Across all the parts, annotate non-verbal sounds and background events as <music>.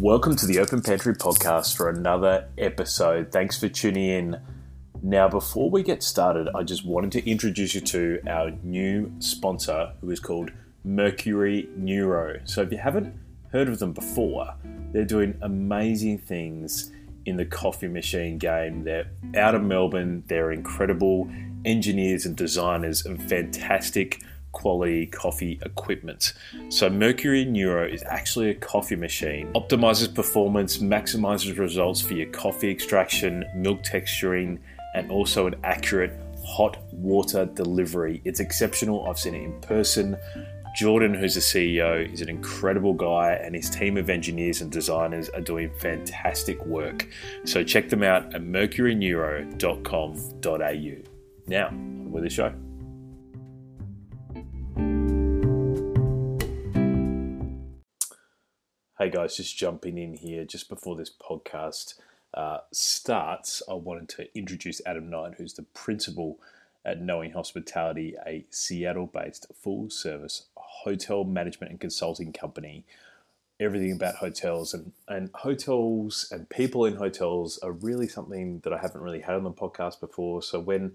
Welcome to the Open Pantry podcast for another episode. Thanks for tuning in. Now, before we get started, I just wanted to introduce you to our new sponsor who is called Mercury Neuro. So, if you haven't heard of them before, they're doing amazing things in the coffee machine game. They're out of Melbourne, they're incredible engineers and designers and fantastic quality coffee equipment. So, Mercury Neuro is actually a coffee machine, optimizes performance, maximizes results for your coffee extraction, milk texturing, and also an accurate hot water delivery. It's exceptional. I've seen it in person. Jordan, who's the CEO, is an incredible guy, and his team of engineers and designers are doing fantastic work. So check them out at mercuryneuro.com.au. Now, on with the show. Hey guys, just jumping in here just before this podcast uh, starts. I wanted to introduce Adam Knight, who's the principal at Knowing Hospitality, a Seattle based full service hotel management and consulting company. Everything about hotels and, and hotels and people in hotels are really something that I haven't really had on the podcast before. So when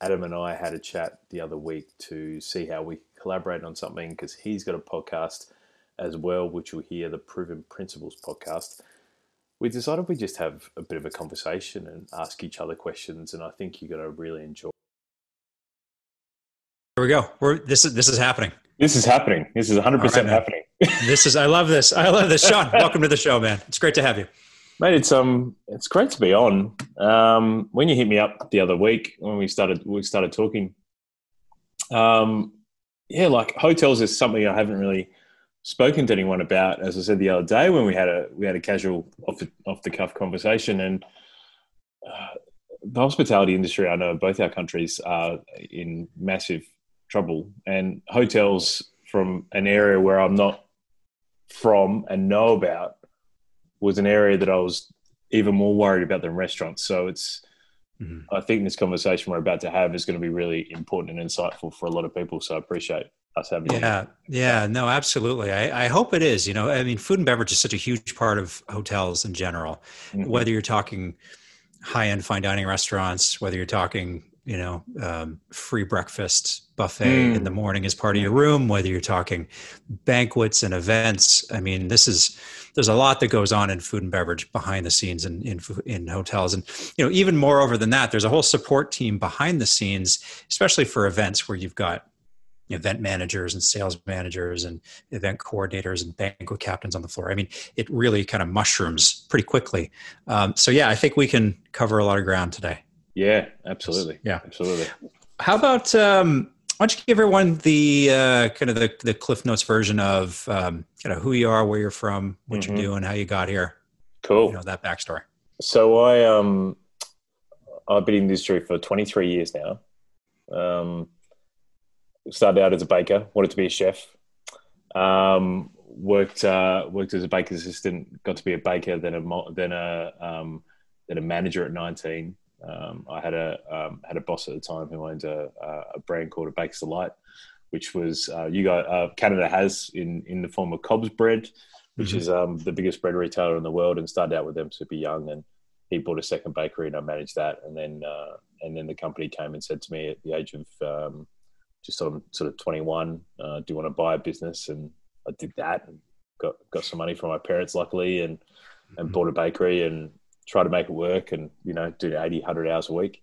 Adam and I had a chat the other week to see how we collaborate on something because he's got a podcast as well, which you'll hear the Proven Principles podcast. We decided we just have a bit of a conversation and ask each other questions, and I think you're going to really enjoy. Here we go. We're, this is this is happening. This is happening. This is 100 percent happening. <laughs> this is. I love this. I love this, Sean. <laughs> welcome to the show, man. It's great to have you. Mate, it's um, it's great to be on. Um, when you hit me up the other week when we started, we started talking. Um, yeah, like hotels is something I haven't really spoken to anyone about. As I said the other day when we had a we had a casual off the off the cuff conversation, and uh, the hospitality industry, I know both our countries are in massive trouble. And hotels from an area where I'm not from and know about was an area that I was even more worried about than restaurants. So it's, mm-hmm. I think this conversation we're about to have is going to be really important and insightful for a lot of people. So I appreciate us having yeah. Yeah, no, absolutely. I, I, hope it is. You know, I mean, food and beverage is such a huge part of hotels in general. Mm-hmm. Whether you're talking high end fine dining restaurants, whether you're talking you know um, free breakfast buffet mm. in the morning as part of your room whether you're talking banquets and events i mean this is there's a lot that goes on in food and beverage behind the scenes in, in in hotels and you know even moreover than that there's a whole support team behind the scenes especially for events where you've got event managers and sales managers and event coordinators and banquet captains on the floor. I mean, it really kind of mushrooms pretty quickly. Um, so yeah, I think we can cover a lot of ground today. Yeah, absolutely. Yeah, absolutely. How about um, why don't you give everyone the uh, kind of the, the Cliff Notes version of um, kind of who you are, where you're from, what mm-hmm. you're doing, how you got here. Cool. You know that backstory. So I um I've been in the industry for 23 years now. Um, started out as a baker, wanted to be a chef. Um, worked uh, worked as a baker's assistant, got to be a baker, then a then a um, then a manager at 19. Um, I had a um, had a boss at the time who owned a, a brand called a Baker's Delight, which was uh, you got uh, Canada has in in the form of COBS bread, which mm-hmm. is um, the biggest bread retailer in the world, and started out with them super young. And he bought a second bakery, and I managed that. And then uh, and then the company came and said to me at the age of just on sort of 21, uh, do you want to buy a business? And I did that and got got some money from my parents, luckily, and and mm-hmm. bought a bakery and tried to make it work and you know do 80 100 hours a week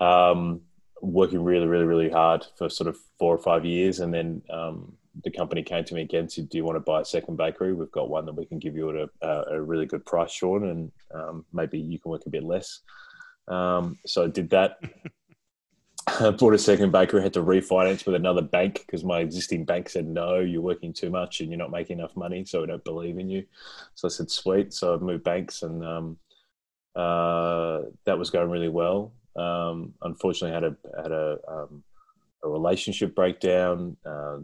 um, working really really really hard for sort of four or five years and then um, the company came to me again said do you want to buy a second bakery we've got one that we can give you at a, a really good price sean and um, maybe you can work a bit less um, so i did that <laughs> <coughs> I bought a second bakery, had to refinance with another bank because my existing bank said, no, you're working too much and you're not making enough money, so we don't believe in you. So I said, sweet. So I've moved banks and um, uh, that was going really well. Um, unfortunately, had a had a, um, a relationship breakdown uh,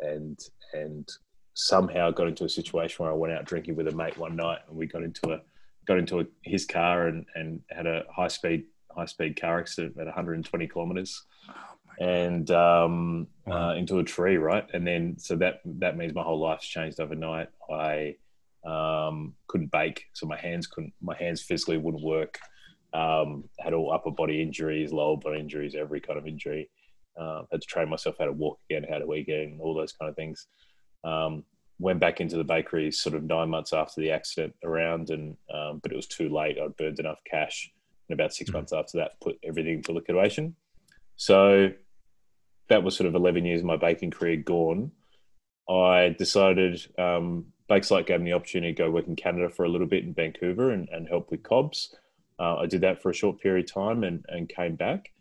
and and somehow got into a situation where I went out drinking with a mate one night and we got into a got into a, his car and, and had a high speed high speed car accident at 120 kilometers oh and um, wow. uh, into a tree, right? And then so that that means my whole life's changed overnight. I Um, couldn't bake, so my hands couldn't. My hands physically wouldn't work. Um, had all upper body injuries, lower body injuries, every kind of injury. Uh, had to train myself how to walk again, how to eat again, all those kind of things. Um, went back into the bakery sort of nine months after the accident around, and um, but it was too late. I'd burned enough cash, and about 6 mm-hmm. months after that, put everything into liquidation. So that was sort of eleven years of my baking career gone. I decided um, Bakers Delight gave me the opportunity to go work in Canada for a little bit in Vancouver and, and help with COBS. Uh, I did that for a short period of time and, and came back.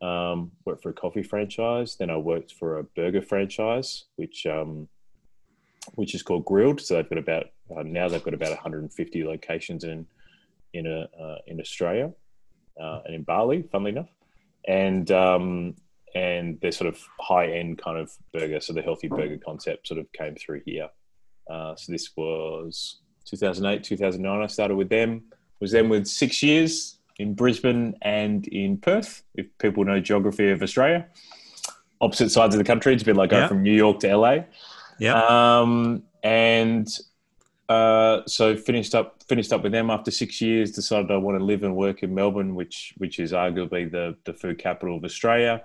Um, worked for a coffee franchise. Then I worked for a burger franchise, which um, which is called Grill'd. So they've got about uh, now they've got about 150 locations in in a, uh, in Australia uh, and in Bali, funnily enough, and um, and their sort of high end kind of burger, so the healthy burger concept sort of came through here. Uh, so this was 2008, 2009. I started with them. Was then with six years in Brisbane and in Perth. If people know geography of Australia, opposite sides of the country. It's a bit like going from New York to LA. Yeah. Um, and uh, so finished up finished up with them after six years. Decided I want to live and work in Melbourne, which which is arguably the the food capital of Australia.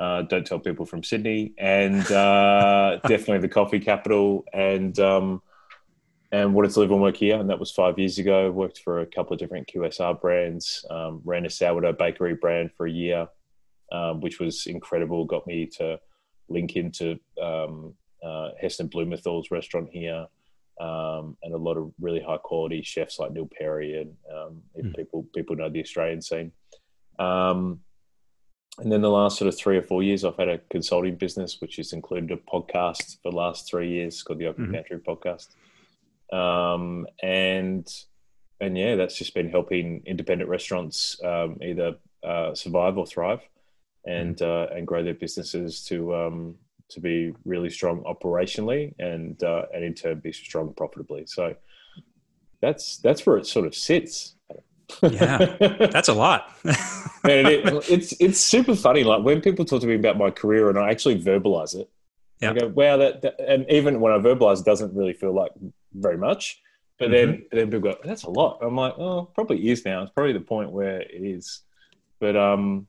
Uh, don't tell people from Sydney, and uh, <laughs> definitely the coffee capital. And um, and wanted to live and work here, and that was five years ago. Worked for a couple of different QSR brands. Um, ran a sourdough bakery brand for a year, um, which was incredible. Got me to link into um, uh, Heston Blumenthal's restaurant here, um, and a lot of really high quality chefs like Neil Perry and mm. people people know the Australian scene. Um, and then the last sort of three or four years, I've had a consulting business, which has included a podcast for the last three years called the Open mm-hmm. Pantry Podcast. Um, and and yeah, that's just been helping independent restaurants um, either uh, survive or thrive, and mm-hmm. uh, and grow their businesses to um, to be really strong operationally and uh, and in turn be strong profitably. So that's that's where it sort of sits. yeah, that's a lot. <laughs> and it, it's it's super funny. Like when people talk to me about my career and I actually verbalize it, yeah. I go, "Wow!" That, that, and even when I verbalize, it doesn't really feel like very much. But mm-hmm. then then people go, "That's a lot." I'm like, "Oh, probably is now. It's probably the point where it is." But um,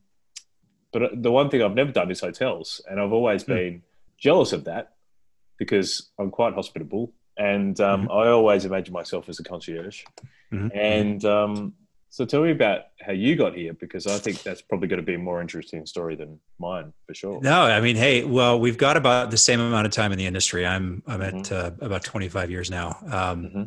but the one thing I've never done is hotels, and I've always mm. been jealous of that because I'm quite hospitable, and um, mm-hmm. I always imagine myself as a concierge. Mm-hmm. And um, so, tell me about how you got here, because I think that's probably going to be a more interesting story than mine, for sure. No, I mean, hey, well, we've got about the same amount of time in the industry. I'm I'm at mm-hmm. uh, about 25 years now. Um, mm-hmm.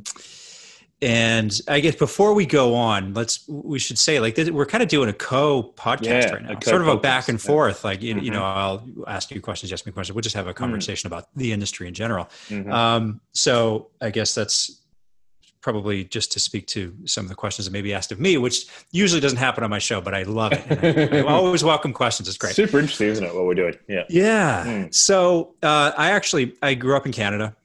And I guess before we go on, let's we should say like this, we're kind of doing a co podcast yeah, right now, sort of a back and forth. Like you, mm-hmm. you know, mm-hmm. I'll ask you questions, ask me questions. We'll just have a mm. conversation mm about the industry in general. Mm-hmm. Um, so I guess that's probably just to speak to some of the questions that maybe asked of me, which usually doesn't happen on my show, but I love it. I, I, always <laughs> welcome questions. It's great. Super interesting, isn't it? What we're doing? Yeah. Yeah. Mm. So uh, I actually I grew up in Canada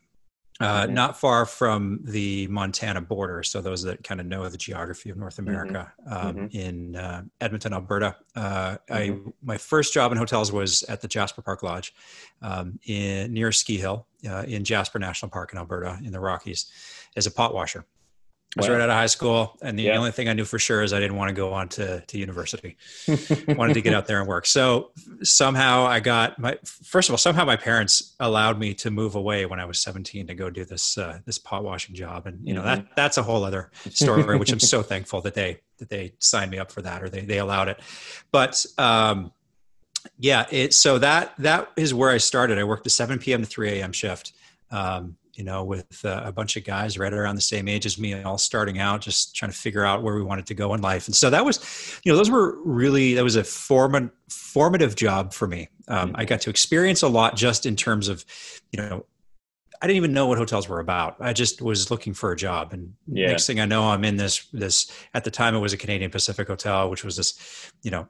uh, not far from the Montana border. So those that kind of know the geography of North mm-hmm. America, mm-hmm. Um, mm-hmm. in uh, Edmonton, Alberta. Uh, mm-hmm. I my first job in hotels was at the Jasper Park Lodge, um, in near Ski Hill, uh, in Jasper National Park in Alberta, in the Rockies, as a pot washer. I was wow. right out of high school, and the yeah. only thing I knew for sure is I didn't want to go on to, to university. <laughs> wanted to get out there and work. So somehow I got my first of all, somehow my parents allowed me to move away when I was 17 to go do this uh, this pot washing job, and you know mm-hmm. that that's a whole other story, which I'm so thankful that they that they signed me up for that or they they allowed it. But um, yeah, it so that that is where I started. I worked a 7 p.m. to 3 a.m. shift. Um, you know, with uh, a bunch of guys right around the same age as me, all starting out, just trying to figure out where we wanted to go in life. And so that was, you know, those were really that was a form- formative job for me. Um, I got to experience a lot just in terms of, you know, I didn't even know what hotels were about. I just was looking for a job, and yeah. next thing I know, I'm in this this. At the time, it was a Canadian Pacific hotel, which was this, you know,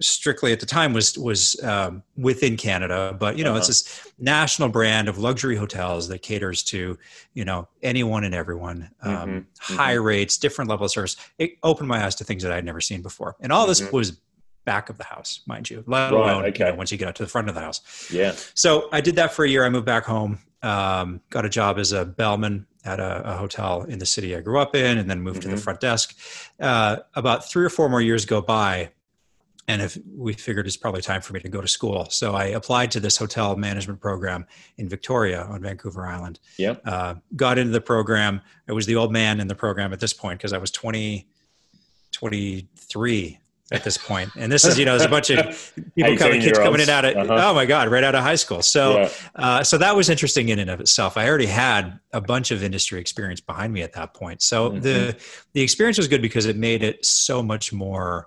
strictly at the time was was um, within Canada, but you know uh-huh. it's this national brand of luxury hotels that caters to you know anyone and everyone, um, mm-hmm. mm-hmm. high rates, different level of service. It opened my eyes to things that I had never seen before, and all mm-hmm. this was back of the house, mind you, let alone okay. you know, once you get out to the front of the house. Yeah. So I did that for a year. I moved back home. Um, got a job as a bellman at a, a, hotel in the city I grew up in, and then moved mm-hmm. to the mm-hmm. front desk. Uh, about three or four more years go by, and if we figured it's probably time for me to go to school, so I applied to this hotel management program in Victoria on Vancouver Island. Yep. Uh, got into the program. I was the old man in the program at this point because I was 20, 23 at this point. And this is, you know, there's a bunch of <laughs> people coming, kids coming in out of, uh-huh. oh my God, right out of high school. So, yeah. uh, so that was interesting in and of itself. I already had a bunch of industry experience behind me at that point. So mm-hmm. the, the experience was good because it made it so much more,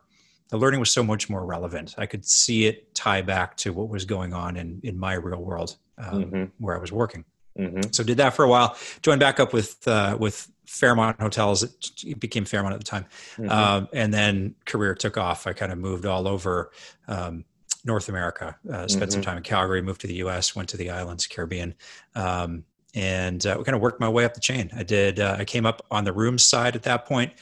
the learning was so much more relevant. I could see it tie back to what was going on in, in my real world um, mm-hmm. where I was working. Mm-hmm. So did that for a while. Joined back up with uh, with Fairmont Hotels. It became Fairmont at the time, mm-hmm. um, and then career took off. I kind of moved all over um, North America. Uh, spent mm-hmm. some time in Calgary. Moved to the U.S. Went to the islands, Caribbean, um, and uh, kind of worked my way up the chain. I did. Uh, I came up on the rooms side at that point.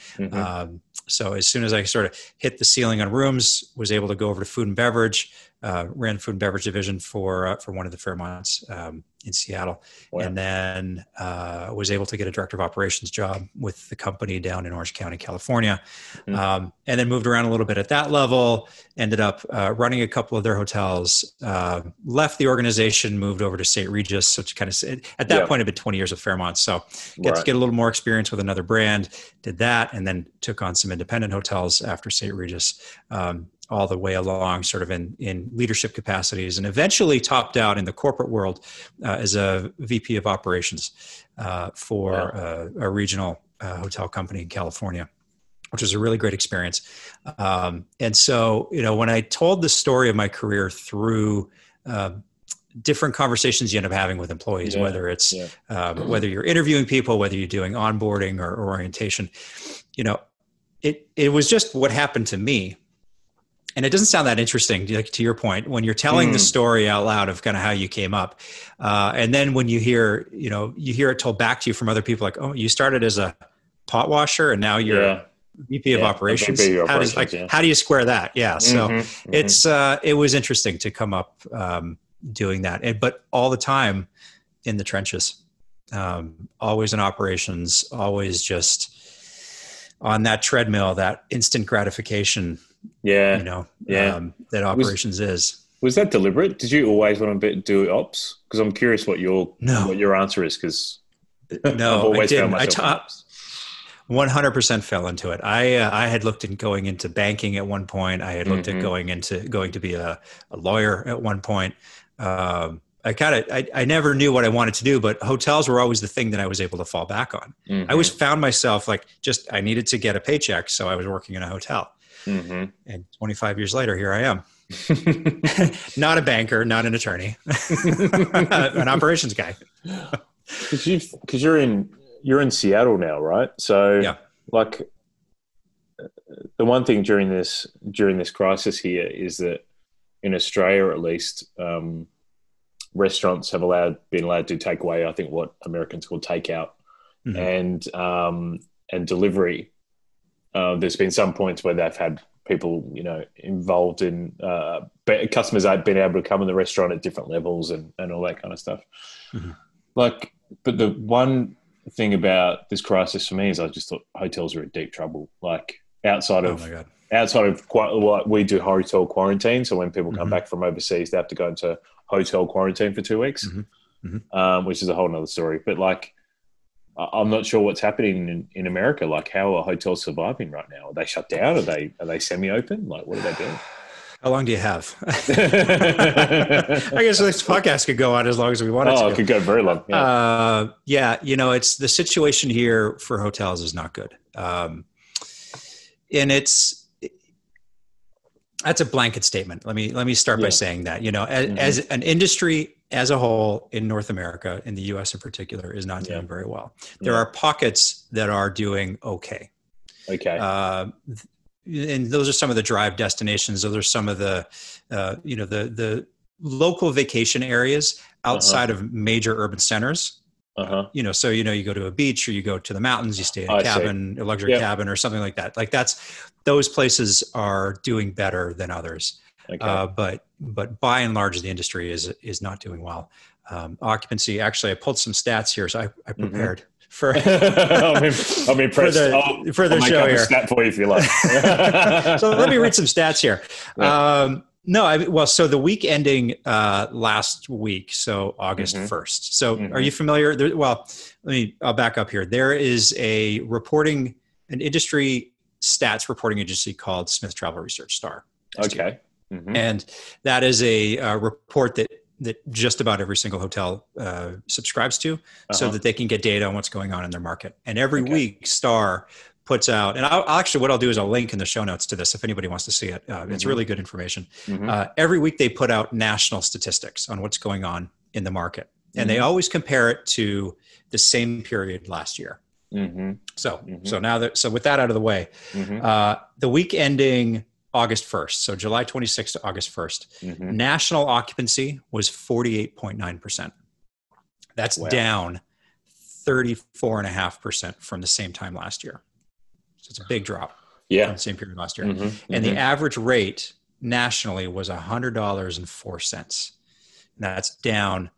So as soon as I sort of hit the ceiling on rooms, was able to go over to food and beverage. Uh, ran food and beverage division for uh, for one of the Fairmonts um, in Seattle, wow. and then uh, was able to get a director of operations job with the company down in Orange County, California, mm-hmm. um, and then moved around a little bit at that level. Ended up uh, running a couple of their hotels. Uh, left the organization, moved over to St. Regis, which kind of at that yeah. point had been 20 years of Fairmont, so get right. to get a little more experience with another brand. Did that, and then took on some independent hotels after St. Regis. Um, all the way along, sort of in, in leadership capacities, and eventually topped out in the corporate world uh, as a VP of operations uh, for uh, a regional uh, hotel company in California, which was a really great experience. Um, and so, you know, when I told the story of my career through um, different conversations you end up having with employees, yeah. whether it's yeah. um, whether you're interviewing people, whether you're doing onboarding or, or orientation, you know, it it was just what happened to me and it doesn't sound that interesting like to your point when you're telling mm. the story out loud of kind of how you came up uh, and then when you hear you know you hear it told back to you from other people like oh you started as a pot washer and now you're yeah. VP yeah, of operations. VP of how, does, like, yeah. how do you square that? Yeah. So mm-hmm, mm-hmm. it's, uh, it was interesting to come up, um, doing that, and, but all the time in the trenches, um, always in operations, always just on that treadmill, that instant gratification yeah you know yeah um, that operations was, is was that deliberate did you always want to do ops because i'm curious what your no. what your answer is because <laughs> no i didn't i ta- 100% fell into it i uh, i had looked at going into banking at one point i had looked mm-hmm. at going into going to be a, a lawyer at one point um, I kind of I, I never knew what I wanted to do, but hotels were always the thing that I was able to fall back on. Mm-hmm. I always found myself like just I needed to get a paycheck, so I was working in a hotel. Mm-hmm. And 25 years later, here I am. <laughs> <laughs> not a banker, not an attorney, <laughs> an operations guy. Because you because you're in you're in Seattle now, right? So yeah, like the one thing during this during this crisis here is that in Australia, at least, um, restaurants have allowed been allowed to take away. I think what Americans call takeout mm-hmm. and um, and delivery uh, there's been some points where they've had people, you know, involved in uh, customers have been able to come in the restaurant at different levels and, and all that kind of stuff. Mm-hmm. Like, but the one thing about this crisis for me is I just thought hotels are in deep trouble. Like outside of oh outside of what we do hotel quarantine. So when people come mm-hmm. back from overseas, they have to go into hotel quarantine for two weeks, mm-hmm. mm-hmm. um, which is a whole other story. But like I'm not sure what's happening in, in America. Like, how are hotels surviving right now? Are they shut down? Are they are they semi open? Like, what are they doing? How long do you have? <laughs> <laughs> I guess this podcast could go on as long as we want it oh, to. it could go very long. Yeah. Uh, yeah, you know, it's the situation here for hotels is not good, um, and it's that's a blanket statement. Let me let me start yeah. by saying that you know, as, mm-hmm. as an industry as a whole in North America, in the US in particular, is not doing yeah. very well. There yeah. are pockets that are doing okay. Okay. Uh, and those are some of the drive destinations. Those are some of the, uh, you know, the the local vacation areas outside uh-huh. of major urban centers. Uh-huh. You know, so you know, you go to a beach or you go to the mountains, you stay in a I cabin, see. a luxury yep. cabin, or something like that. Like that's those places are doing better than others. Okay. Uh, but but by and large, the industry is is not doing well. Um, occupancy. Actually, I pulled some stats here, so I, I mm-hmm. prepared mm-hmm. for <laughs> <laughs> I'm, im- I'm impressed. for the I'll, for the I'll show here. stat for you if you like. <laughs> so let me read some stats here. Yeah. Um, no, I, well, so the week ending uh, last week, so August Mhm. 1st. So Mhm. are you familiar? There, well, let me, I'll back up here. There is a reporting, an industry stats reporting agency called Smith Travel Research STR. okay. Mhm. And that is a, uh report that, that just about every single hotel uh, subscribes to so Uh-huh. that they can get data on what's going on in their market. And every Okay. week, STR puts out, and I'll, actually, what I'll do is I'll link in the show notes to this if anybody wants to see it. Uh, It's Mhm. really good information. Mhm. Uh, every week, they put out national statistics on what's going on in the market, and they Mhm. always compare it to the same period last year. Mhm. So, Mhm. so now that so with that out of the way, uh, the week ending August first, so July 26th to August 1st, Mhm. national occupancy was 48.9%. That's Wow. down 34.5% from the same time last year. So it's a big drop from Yeah. the same period last year. Mhm. And the Mhm. average rate nationally was $100.04. And that's down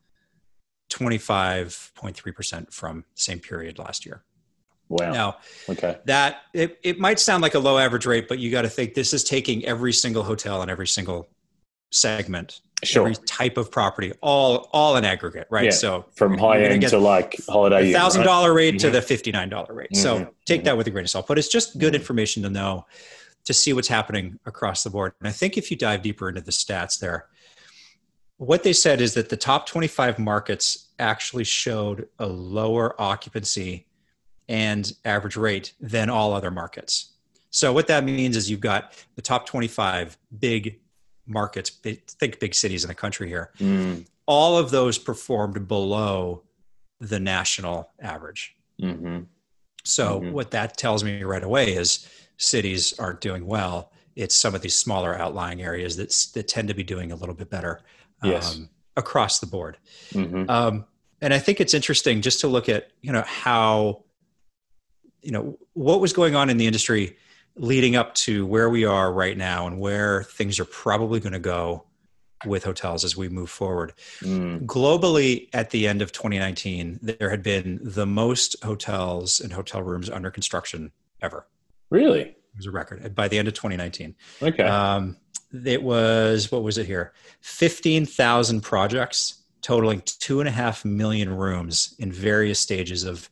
25.3% from same period last year. Wow. Now, Okay. that it, it might sound like a low average rate, but you got to think this is taking every single hotel and every single segment, Sure. every type of property, all all in aggregate, right? Yeah, So From high end to like holiday thousand right? dollar rate to Mhm. the fifty nine dollar rate. So Mhm. take that with a grain of salt, but it's just good Mhm. information to know to see what's happening across the board. And I think if you dive deeper into the stats there, what they said is that the top 25 markets actually showed a lower occupancy and average rate than all other markets. So what that means is you've got the top 25 big markets, big, think big cities in the country here. Mm. All of those performed below the national average. Mhm. So Mhm. what that tells me right away is cities aren't doing well. It's some of these smaller outlying areas that that tend to be doing a little bit better Yes. um, across the board. Mhm. Um, and I think it's interesting just to look at you know how you know what was going on in the industry leading up to where we are right now and where things are probably going to go with hotels as we move forward Mm. globally at the end of 2019 there had been the most hotels and hotel rooms under construction ever Really? it was a record by the end of 2019 Okay. um, it was what was it here 15000 projects totaling two and a half million rooms in various stages of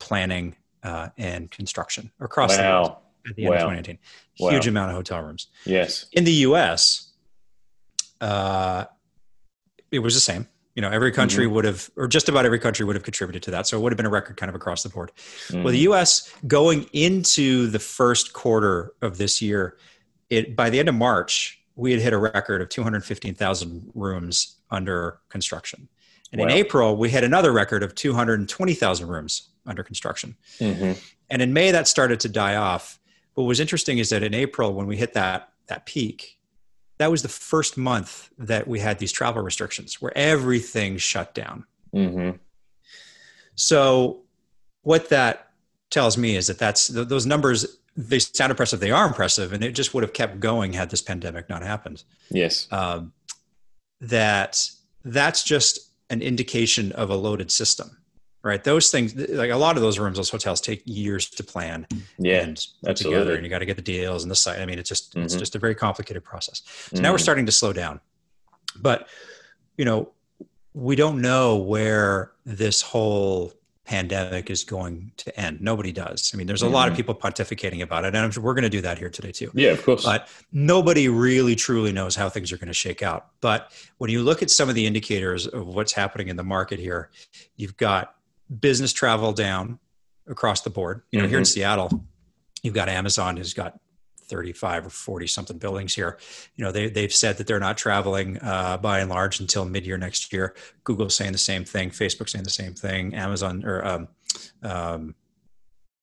planning uh, and construction across the world at the end of Wow. 2019 Wow. huge amount of hotel rooms Yes. in the us uh, it was the same you know every country Mm-hmm. would have or just about every country would have contributed to that so it would have been a record kind of across the board Mm. well the us going into the first quarter of this year it by the end of march we had hit a record of 215000 rooms under construction and in april we had another record of 220000 rooms under construction Mhm. and in May, that started to die off. What was interesting is that in April, when we hit that that peak, that was the first month that we had these travel restrictions where everything shut down. Mhm. So, what that tells me is that that's th- those numbers. They sound impressive. They are impressive, and it just would have kept going had this pandemic not happened. Yes. Um, that that's just an indication of a loaded system, right? Those things, like a lot of those rooms, those hotels take years to plan Yeah. and put absolutely. together and you got to get the deals and the site. I mean, it's just it's Mhm. just a very complicated process. So now we're Mhm. starting to slow down. But you know, we don't know where this whole pandemic is going to end. Nobody does. I mean, there's a lot of Mhm. people pontificating about it, and I'm sure we're going to do that here today too. Yeah, of course. But nobody really truly knows how things are going to shake out. But when you look at some of the indicators of what's happening in the market here, you've got business travel down across the board. You know, here in Mhm. Seattle, you've got Amazon who's got 35 or 40 something buildings here. You know, they, they've said that they're not traveling uh, by and large until mid year next year. Google's saying the same thing. Facebook saying the same thing. Amazon or um, um,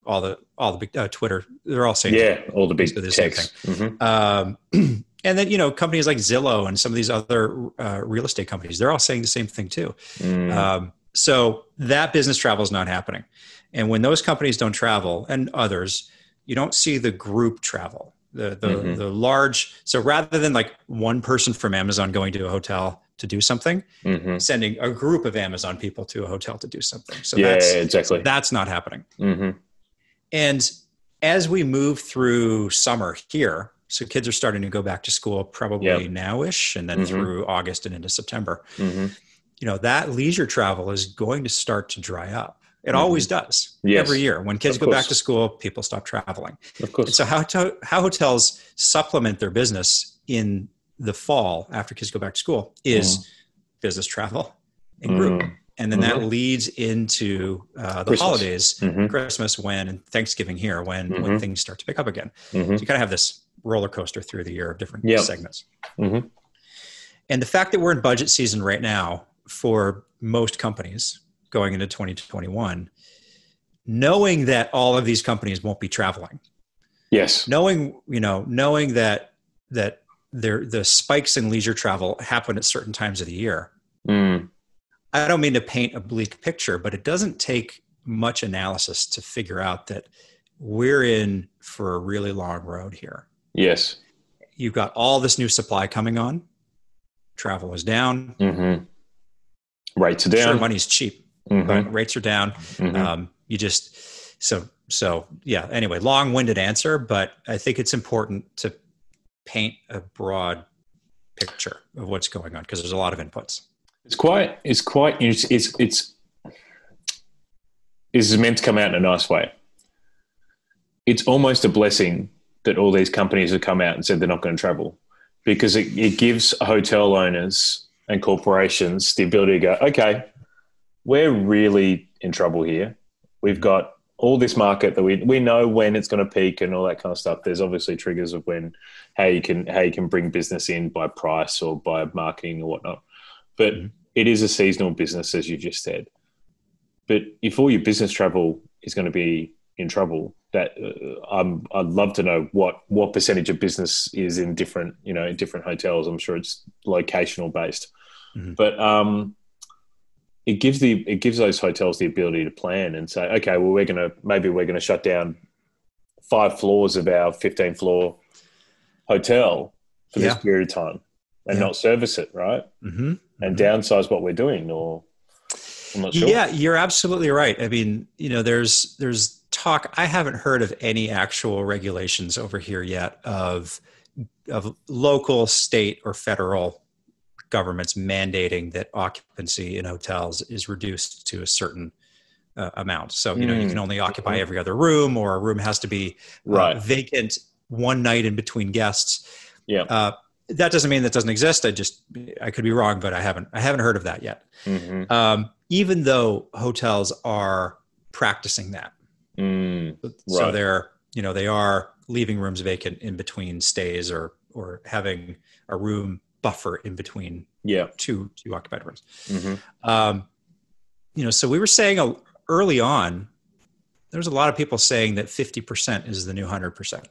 all the all the big uh, Twitter, they're all saying yeah, all the big basically the same techs. Mhm. um, <clears throat> and then you know companies like Zillow and some of these other uh, real estate companies, they're all saying the same thing too. Mm. Um, so that business travel is not happening, and when those companies don't travel and others, you don't see the group travel. The the, Mhm. the large so rather than like one person from Amazon going to a hotel to do something, hmm sending a group of Amazon people to a hotel to do something. So yeah, that's exactly. that's not happening. hmm And as we move through summer here, so kids are starting to go back to school probably Yep. nowish, and then Mhm. through August and into September. hmm You know that leisure travel is going to start to dry up. It Mhm. always does Yes. every year. When kids Of go back to school, people stop traveling. Of And course. so how to, how hotels supplement their business in the fall after kids go back to school is Mm. business travel and group, Mm. and then that Mhm. leads into uh, the Christmas. holidays, Mhm. Christmas when and Thanksgiving here when when Mhm. things start to pick up again. So you kind of have this roller coaster through the year of different Yep. segments. And the fact that we're in budget season right now for most companies going into 2021, knowing that all of these companies won't be traveling, Yes. knowing you know knowing that that there the spikes in leisure travel happen at certain times of the year. Mm. I don't mean to paint a bleak picture, but it doesn't take much analysis to figure out that we're in for a really long road here. Yes. You've got all this new supply coming on. Travel is down. hmm Rates are down. Sure, money's cheap, Mhm. but rates are down. Mhm. Um, you just so so yeah. Anyway, long-winded answer, but I think it's important to paint a broad picture of what's going on because there's a lot of inputs. It's quite. It's quite. It's. It's. it's this is meant to come out in a nice way. It's almost a blessing that all these companies have come out and said they're not going to travel, because it, it gives hotel owners and corporations the ability to go, okay, we're really in trouble here. We've got all this market that we we know when it's going to peak and all that kind of stuff. There's obviously triggers of when how you can how you can bring business in by price or by marketing or whatnot. But Mhm. it is a seasonal business, as you just said. But if all your business travel is going to be in trouble, that uh, I'm, I'd love to know what what percentage of business is in different you know in different hotels. I'm sure it's locational based, Mhm. but um, it gives the it gives those hotels the ability to plan and say, okay, well we're gonna maybe we're gonna shut down five floors of our 15 floor hotel for this period of time and Yeah. not service it, right? Mm-hmm. And downsize what we're doing, or I'm not sure. Yeah, you're absolutely right. I mean, you know, there's there's talk. I haven't heard of any actual regulations over here yet of of local, state, or federal governments mandating that occupancy in hotels is reduced to a certain uh, amount. So you know, you Mm. can only occupy every other room, or a room has to be uh, Right. vacant one night in between guests. Yeah. Uh, that doesn't mean that doesn't exist. I just I could be wrong, but I haven't I haven't heard of that yet hmm um, even though hotels are practicing that. Mm, So they're, you know, they are leaving rooms vacant in between stays or or having a room buffer in between yeah. two two occupied rooms. hmm Um, you know, so we were saying uh, early on, there's a lot of people saying that 50% is the new 100%.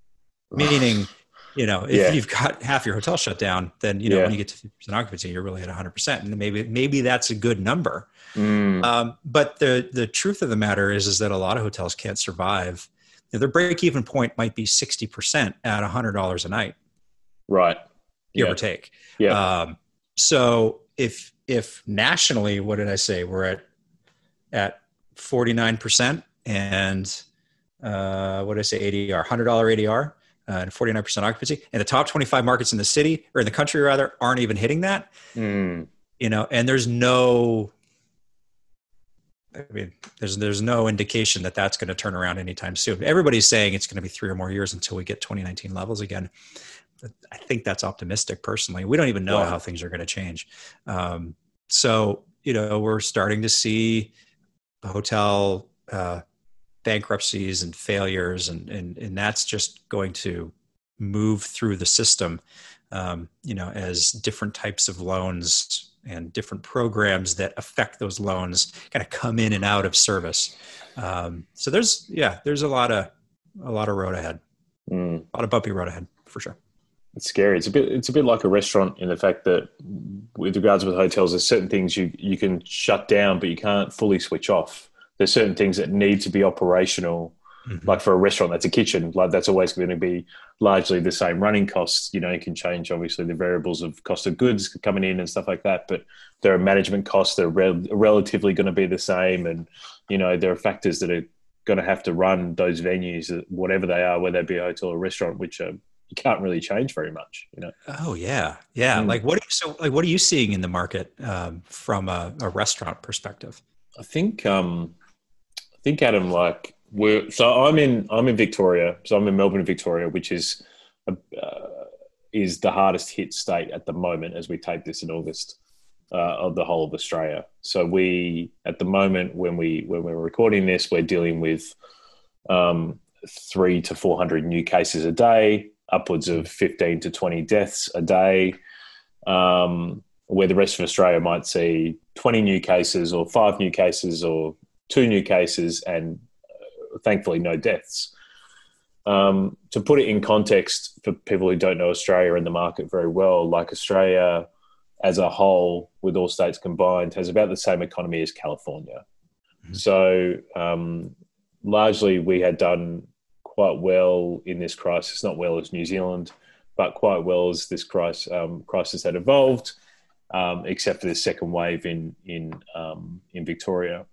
<sighs> Meaning, you know, if Yeah. you've got half your hotel shut down, then you know Yeah. when you get to 50% occupancy, you're really at 100%, and maybe maybe that's a good number. Mm, Um, but the the truth of the matter is is that a lot of hotels can't survive. You know, their break even point might be sixty percent at hundred dollars a night, right. Give Yeah. or take. Yeah. Um, so if if nationally, what did I say? We're at at forty nine percent, and uh, what did I say? ADR, hundred dollar ADR. Uh, and 49% occupancy and the top 25 markets in the city or in the country rather aren't even hitting that Mm, you know and there's no i mean there's there's no indication that that's going to turn around anytime soon everybody's saying it's going to be three or more years until we get 2019 levels again i think that's optimistic personally. We don't even know Wow. how things are going to change. Um, so you know we're starting to see hotel uh, bankruptcies and failures and, and and that's just going to move through the system um, you know as different types of loans and different programs that affect those loans kind of come in and out of service. Um, so there's yeah there's a lot of a lot of road ahead. Mm. a lot of bumpy road ahead for sure It's scary. It's a bit. It's a bit like a restaurant in the fact that, with regards with hotels, there's certain things you you can shut down, but you can't fully switch off. There's certain things that need to be operational mm-hmm. like for a restaurant that's a kitchen, like that's always going to be largely the same running costs. You know, you can change obviously the variables of cost of goods coming in and stuff like that, but there are management costs that are re- relatively going to be the same, and you know there are factors that are going to have to run those venues, whatever they are, whether it be a hotel or restaurant, which are you can't really change very much, you know. Oh yeah, yeah. Mm. Like what? Are you, so like, what are you seeing in the market um, from a, a, restaurant perspective? I think, um, I think Adam, like we're so I'm in I'm in Victoria, so I'm in Melbourne, Victoria, which is uh, is the hardest hit state at the moment as we take this in August uh, of the whole of Australia. So we at the moment when we when we're recording this, we're dealing with um, three to four hundred new cases a day upwards of 15 to 20 deaths a day, um, where the rest of Australia might see 20 new cases or five new cases or two new cases and uh, thankfully no deaths. Um, to put it in context for people who don't know Australia and the market very well, like Australia as a whole, with all states combined, has about the same economy as California. Mm-hmm. So, um, largely, we had done quite well in this crisis, not well as New Zealand, but quite well as this crisis, um, crisis had evolved, um, except for the second wave in in um, in Victoria.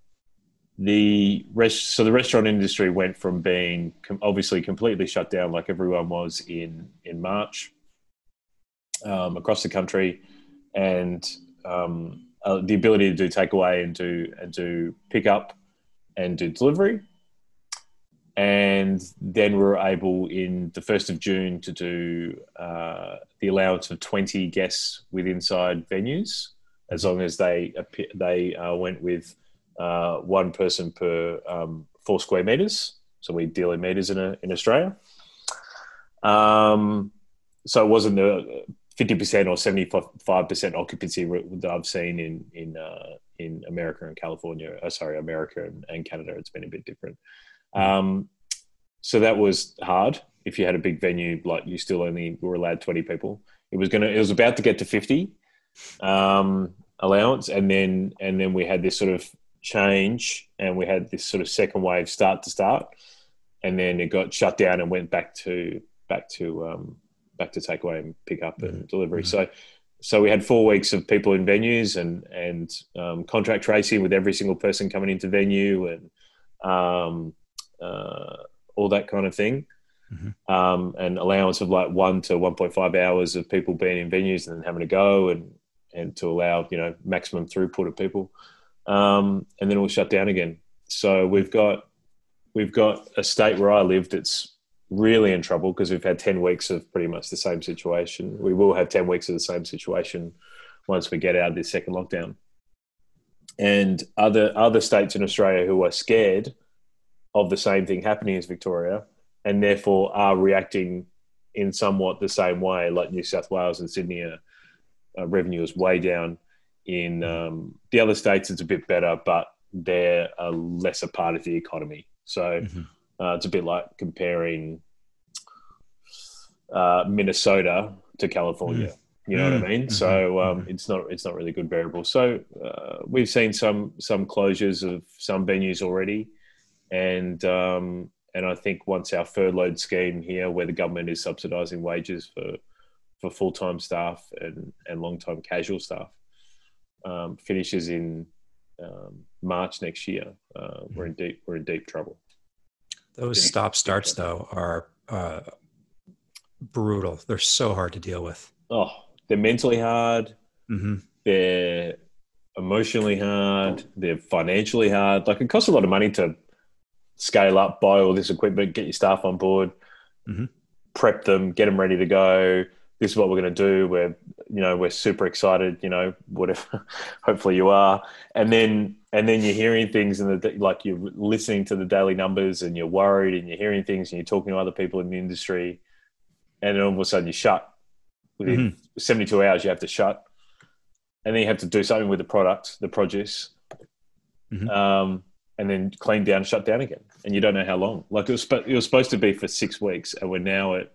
The rest, so the restaurant industry went from being com- obviously completely shut down, like everyone was in in March, um, across the country, and um, uh, the ability to do takeaway and do and do pick up and do delivery and then we were able in the first of June to do uh, the allowance of twenty guests with inside venues, as long as they they uh, went with uh, one person per um, four square meters. So we deal in meters in a, in Australia. Um, so it wasn't the fifty percent or seventy five percent occupancy that I've seen in in uh, in America and California. Uh, sorry, America and, and Canada. It's been a bit different. Um, so that was hard. If you had a big venue, like you still only were allowed 20 people, it was going to, it was about to get to 50 um, allowance. And then, and then we had this sort of change and we had this sort of second wave start to start. And then it got shut down and went back to, back to, um, back to takeaway and pick up and mm-hmm. delivery. Mm-hmm. So, so we had four weeks of people in venues and and um, contract tracing with every single person coming into venue and um, uh, all that kind of thing. Mm-hmm. Um, and allowance of like one to 1.5 hours of people being in venues and then having to go and, and to allow, you know, maximum throughput of people. Um, and then it will shut down again. So we've got, we've got a state where I live that's really in trouble because we've had 10 weeks of pretty much the same situation. We will have 10 weeks of the same situation once we get out of this second lockdown. And other other states in Australia who are scared of the same thing happening as Victoria, and therefore are reacting in somewhat the same way. Like New South Wales and Sydney, are, uh, revenue is way down. In um, the other states, it's a bit better, but they're a lesser part of the economy. So mm-hmm. uh, it's a bit like comparing uh, Minnesota to California. Mm. You know mm. what I mm. mean? Mm-hmm. So um, mm-hmm. it's not it's not really good variable. So uh, we've seen some some closures of some venues already and um, and I think once our furloughed scheme here, where the government is subsidising wages for for full time staff and and long time casual staff, um, finishes in um, March next year, uh, we're in deep we're in deep trouble. Those stop starts though are uh, brutal. They're so hard to deal with. Oh, they're mentally hard. Mm-hmm. They're emotionally hard. They're financially hard. Like it costs a lot of money to scale up, buy all this equipment, get your staff on board, mm-hmm. prep them, get them ready to go. This is what we're going to do. We're, you know, we're super excited. You know, whatever. <laughs> hopefully you are. And then, and then you're hearing things, and like you're listening to the daily numbers, and you're worried, and you're hearing things, and you're talking to other people in the industry, and then all of a sudden you shut. Within mm-hmm. 72 hours, you have to shut, and then you have to do something with the product, the produce. Mm-hmm. Um, and then clean down, shut down again, and you don't know how long. Like it was, it was supposed to be for six weeks, and we're now at,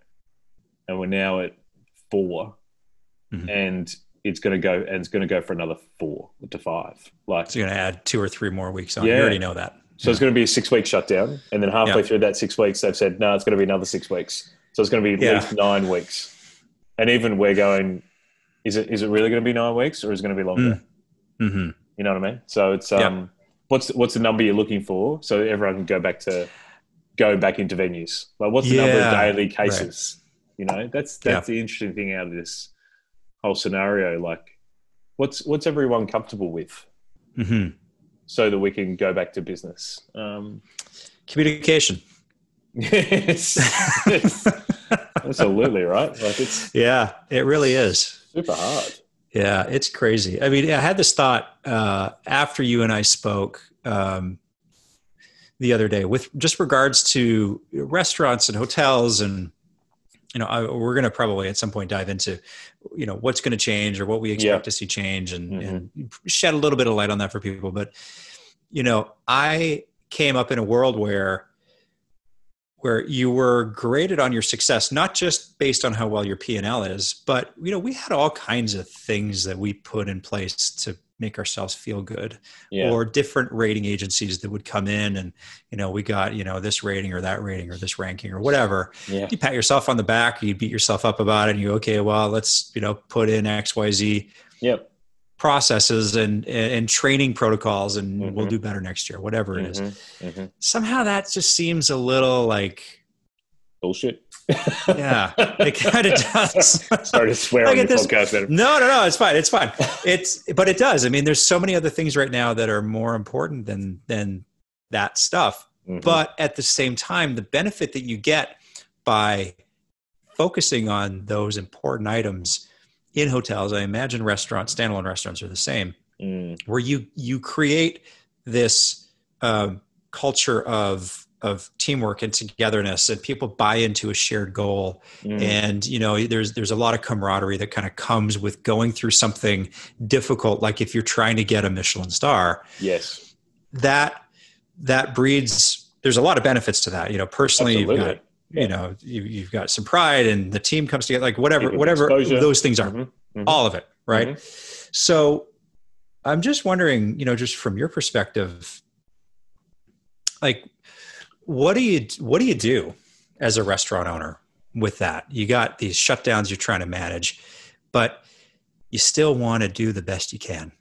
and we're now at 4 mm-hmm. and it's going to go, and it's going to go for another four to five. Like so, you're going to add two or three more weeks on. Yeah. You already know that. So it's going to be a six week shutdown, and then halfway Yeah. through that six weeks, they've said no, it's going to be another six weeks. So it's going to be at Yeah. least nine weeks. And even we're going, is it is it really going to be nine weeks, or is it going to be longer? hmm You know what I mean? So it's Yeah. um, what's what's the number you're looking for, so everyone can go back to go back into venues. Like what's the number of daily cases? You know, that's that's the interesting thing out of this whole scenario. Like, what's what's everyone comfortable with, hmm so that we can go back to business. Um, Communication. yes, <laughs> absolutely right. Like it's yeah, it really is. super hard. Yeah, it's crazy. I mean, I had this thought uh, after you and I spoke um, the other day with just regards to restaurants and hotels, and you know, I, we're going to probably at some point dive into, you know, what's going to change or what we expect Yeah. to see change, and, Mhm. and shed a little bit of light on that for people. But you know, I came up in a world where where you were graded on your success not just based on how well your p&l is but you know we had all kinds of things that we put in place to make ourselves feel good Yeah, or different rating agencies that would come in and you know we got you know this rating or that rating or this ranking or whatever. Yeah, you pat yourself on the back you beat yourself up about it and you okay well let's you know put in xyz yep. Processes and and training protocols and we'll Mhm. do better next year whatever it is Mhm, mhm. somehow that just seems a little like Bullshit. yeah it kind of <laughs> does Sorry to swear I on this- podcast. No no no it's fine it's fine <laughs> it's but it does i mean there's so many other things right now that are more important than than that stuff Mhm. but at the same time the benefit that you get by focusing on those important items in hotels i imagine restaurants standalone restaurants are the same Mm, where you you create this um, culture of of teamwork and togetherness and people buy into a shared goal mm. and you know there's there's a lot of camaraderie that kind of comes with going through something difficult like if you're trying to get a michelin star yes, that that breeds there's a lot of benefits to that you know personally you've absolutely. got you know you, you've got some pride and the team comes together like whatever People whatever exposure. those things are Mhm, mhm. all of it right Mhm. so i'm just wondering you know just from your perspective like what do you what do you do as a restaurant owner with that you got these shutdowns you're trying to manage but you still want to do the best you can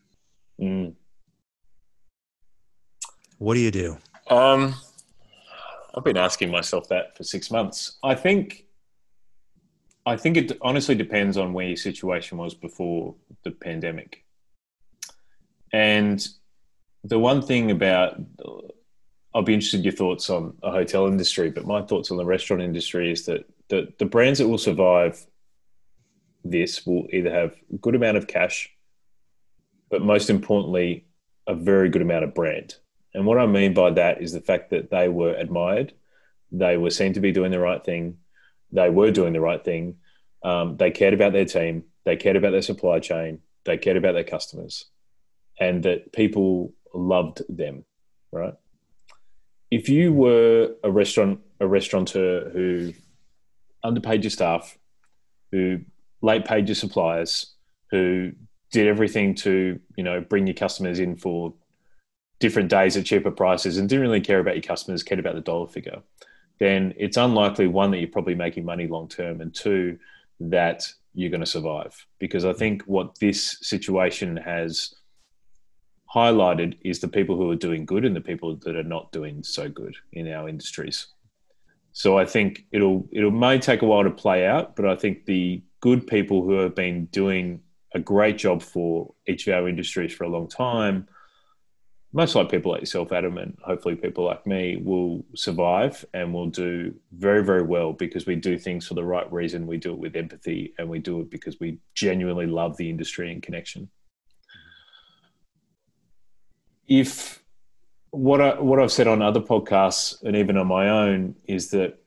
Mm. what do you do Um, I've been asking myself that for six months. I think, I think it honestly depends on where your situation was before the pandemic. And the one thing about, I'll be interested in your thoughts on the hotel industry, but my thoughts on the restaurant industry is that the, the brands that will survive this will either have a good amount of cash, but most importantly, a very good amount of brand. And what I mean by that is the fact that they were admired, they were seen to be doing the right thing, they were doing the right thing, um, they cared about their team, they cared about their supply chain, they cared about their customers, and that people loved them, right? If you were a restaurant, a restaurateur who underpaid your staff, who late paid your suppliers, who did everything to you know bring your customers in for different days at cheaper prices and didn't really care about your customers, cared about the dollar figure, then it's unlikely one that you're probably making money long term, and two that you're going to survive. Because I think what this situation has highlighted is the people who are doing good and the people that are not doing so good in our industries. So I think it'll it'll may take a while to play out, but I think the good people who have been doing a great job for each of our industries for a long time, most like people like yourself, Adam, and hopefully people like me will survive and will do very, very well because we do things for the right reason. We do it with empathy and we do it because we genuinely love the industry and connection. If what I, what I've said on other podcasts and even on my own is that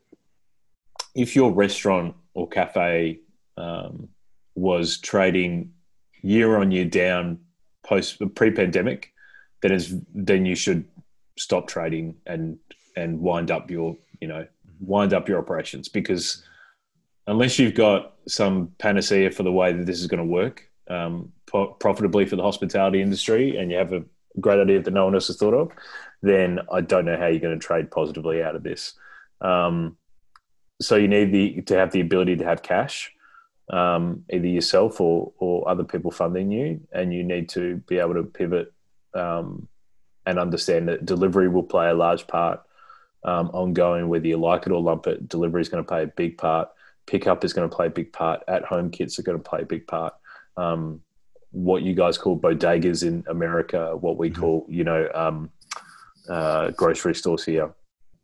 if your restaurant or cafe um, was trading year on year down post pre-pandemic, then is then you should stop trading and and wind up your you know wind up your operations because unless you've got some panacea for the way that this is going to work um, pro- profitably for the hospitality industry and you have a great idea that no one else has thought of, then I don't know how you're going to trade positively out of this. Um, so you need the to have the ability to have cash, um, either yourself or or other people funding you, and you need to be able to pivot um, and understand that delivery will play a large part um, ongoing, whether you like it or lump it. Delivery is going to play a big part. Pickup is going to play a big part. At home kits are going to play a big part. Um, what you guys call bodegas in America, what we mm-hmm. call, you know, um, uh, grocery stores here,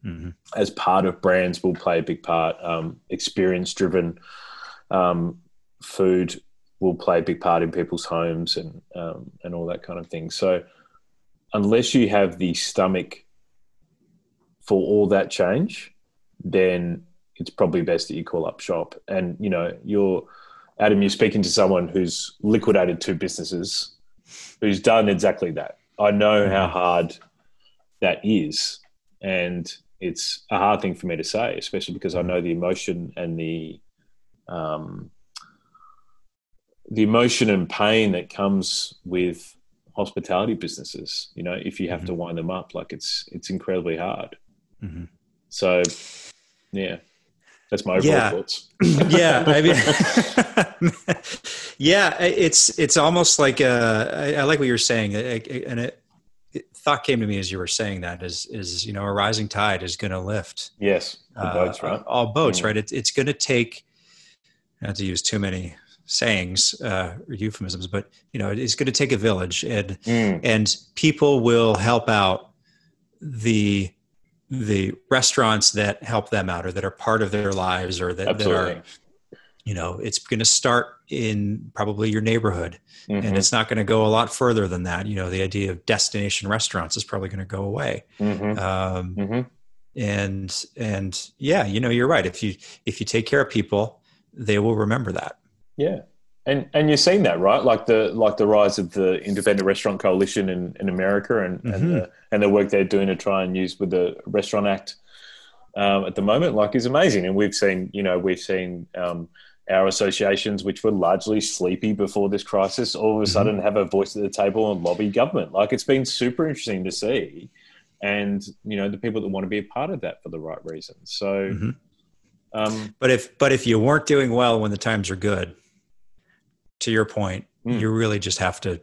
mm-hmm. as part of brands will play a big part. Um, experience driven um, food will play a big part in people's homes and um, and all that kind of thing. So unless you have the stomach for all that change, then it's probably best that you call up shop. And you know, you're Adam, you're speaking to someone who's liquidated two businesses, who's done exactly that. I know how mm-hmm. hard that is, and it's a hard thing for me to say, especially because I know the emotion and the um, the emotion and pain that comes with hospitality businesses. You know, if you have mm-hmm. to wind them up, like it's it's incredibly hard. Mm-hmm. So, yeah, that's my overall yeah. thoughts. <clears throat> <laughs> yeah, I mean, yeah, it's it's almost like uh, I, I like what you're saying, and it, it, thought came to me as you were saying that is is you know a rising tide is going to lift. Yes, uh, boats, right? All boats, mm. right? It's it's going to take. Not to use too many sayings uh, or euphemisms, but you know it's going to take a village, and mm. and people will help out the the restaurants that help them out or that are part of their lives or that, that are you know it's going to start in probably your neighborhood mm-hmm. and it's not going to go a lot further than that you know the idea of destination restaurants is probably going to go away mm-hmm. Um, mm-hmm. and and yeah you know you're right if you if you take care of people they will remember that yeah and and you've seen that, right? Like the like the rise of the Independent Restaurant Coalition in, in America and mm-hmm. and, the, and the work they're doing to try and use with the Restaurant Act um, at the moment, like is amazing. And we've seen, you know, we've seen um, our associations, which were largely sleepy before this crisis, all of a mm-hmm. sudden have a voice at the table and lobby government. Like it's been super interesting to see, and you know the people that want to be a part of that for the right reasons. So. Mm-hmm. Um, but if but if you weren't doing well when the times are good, to your point, mm. you really just have to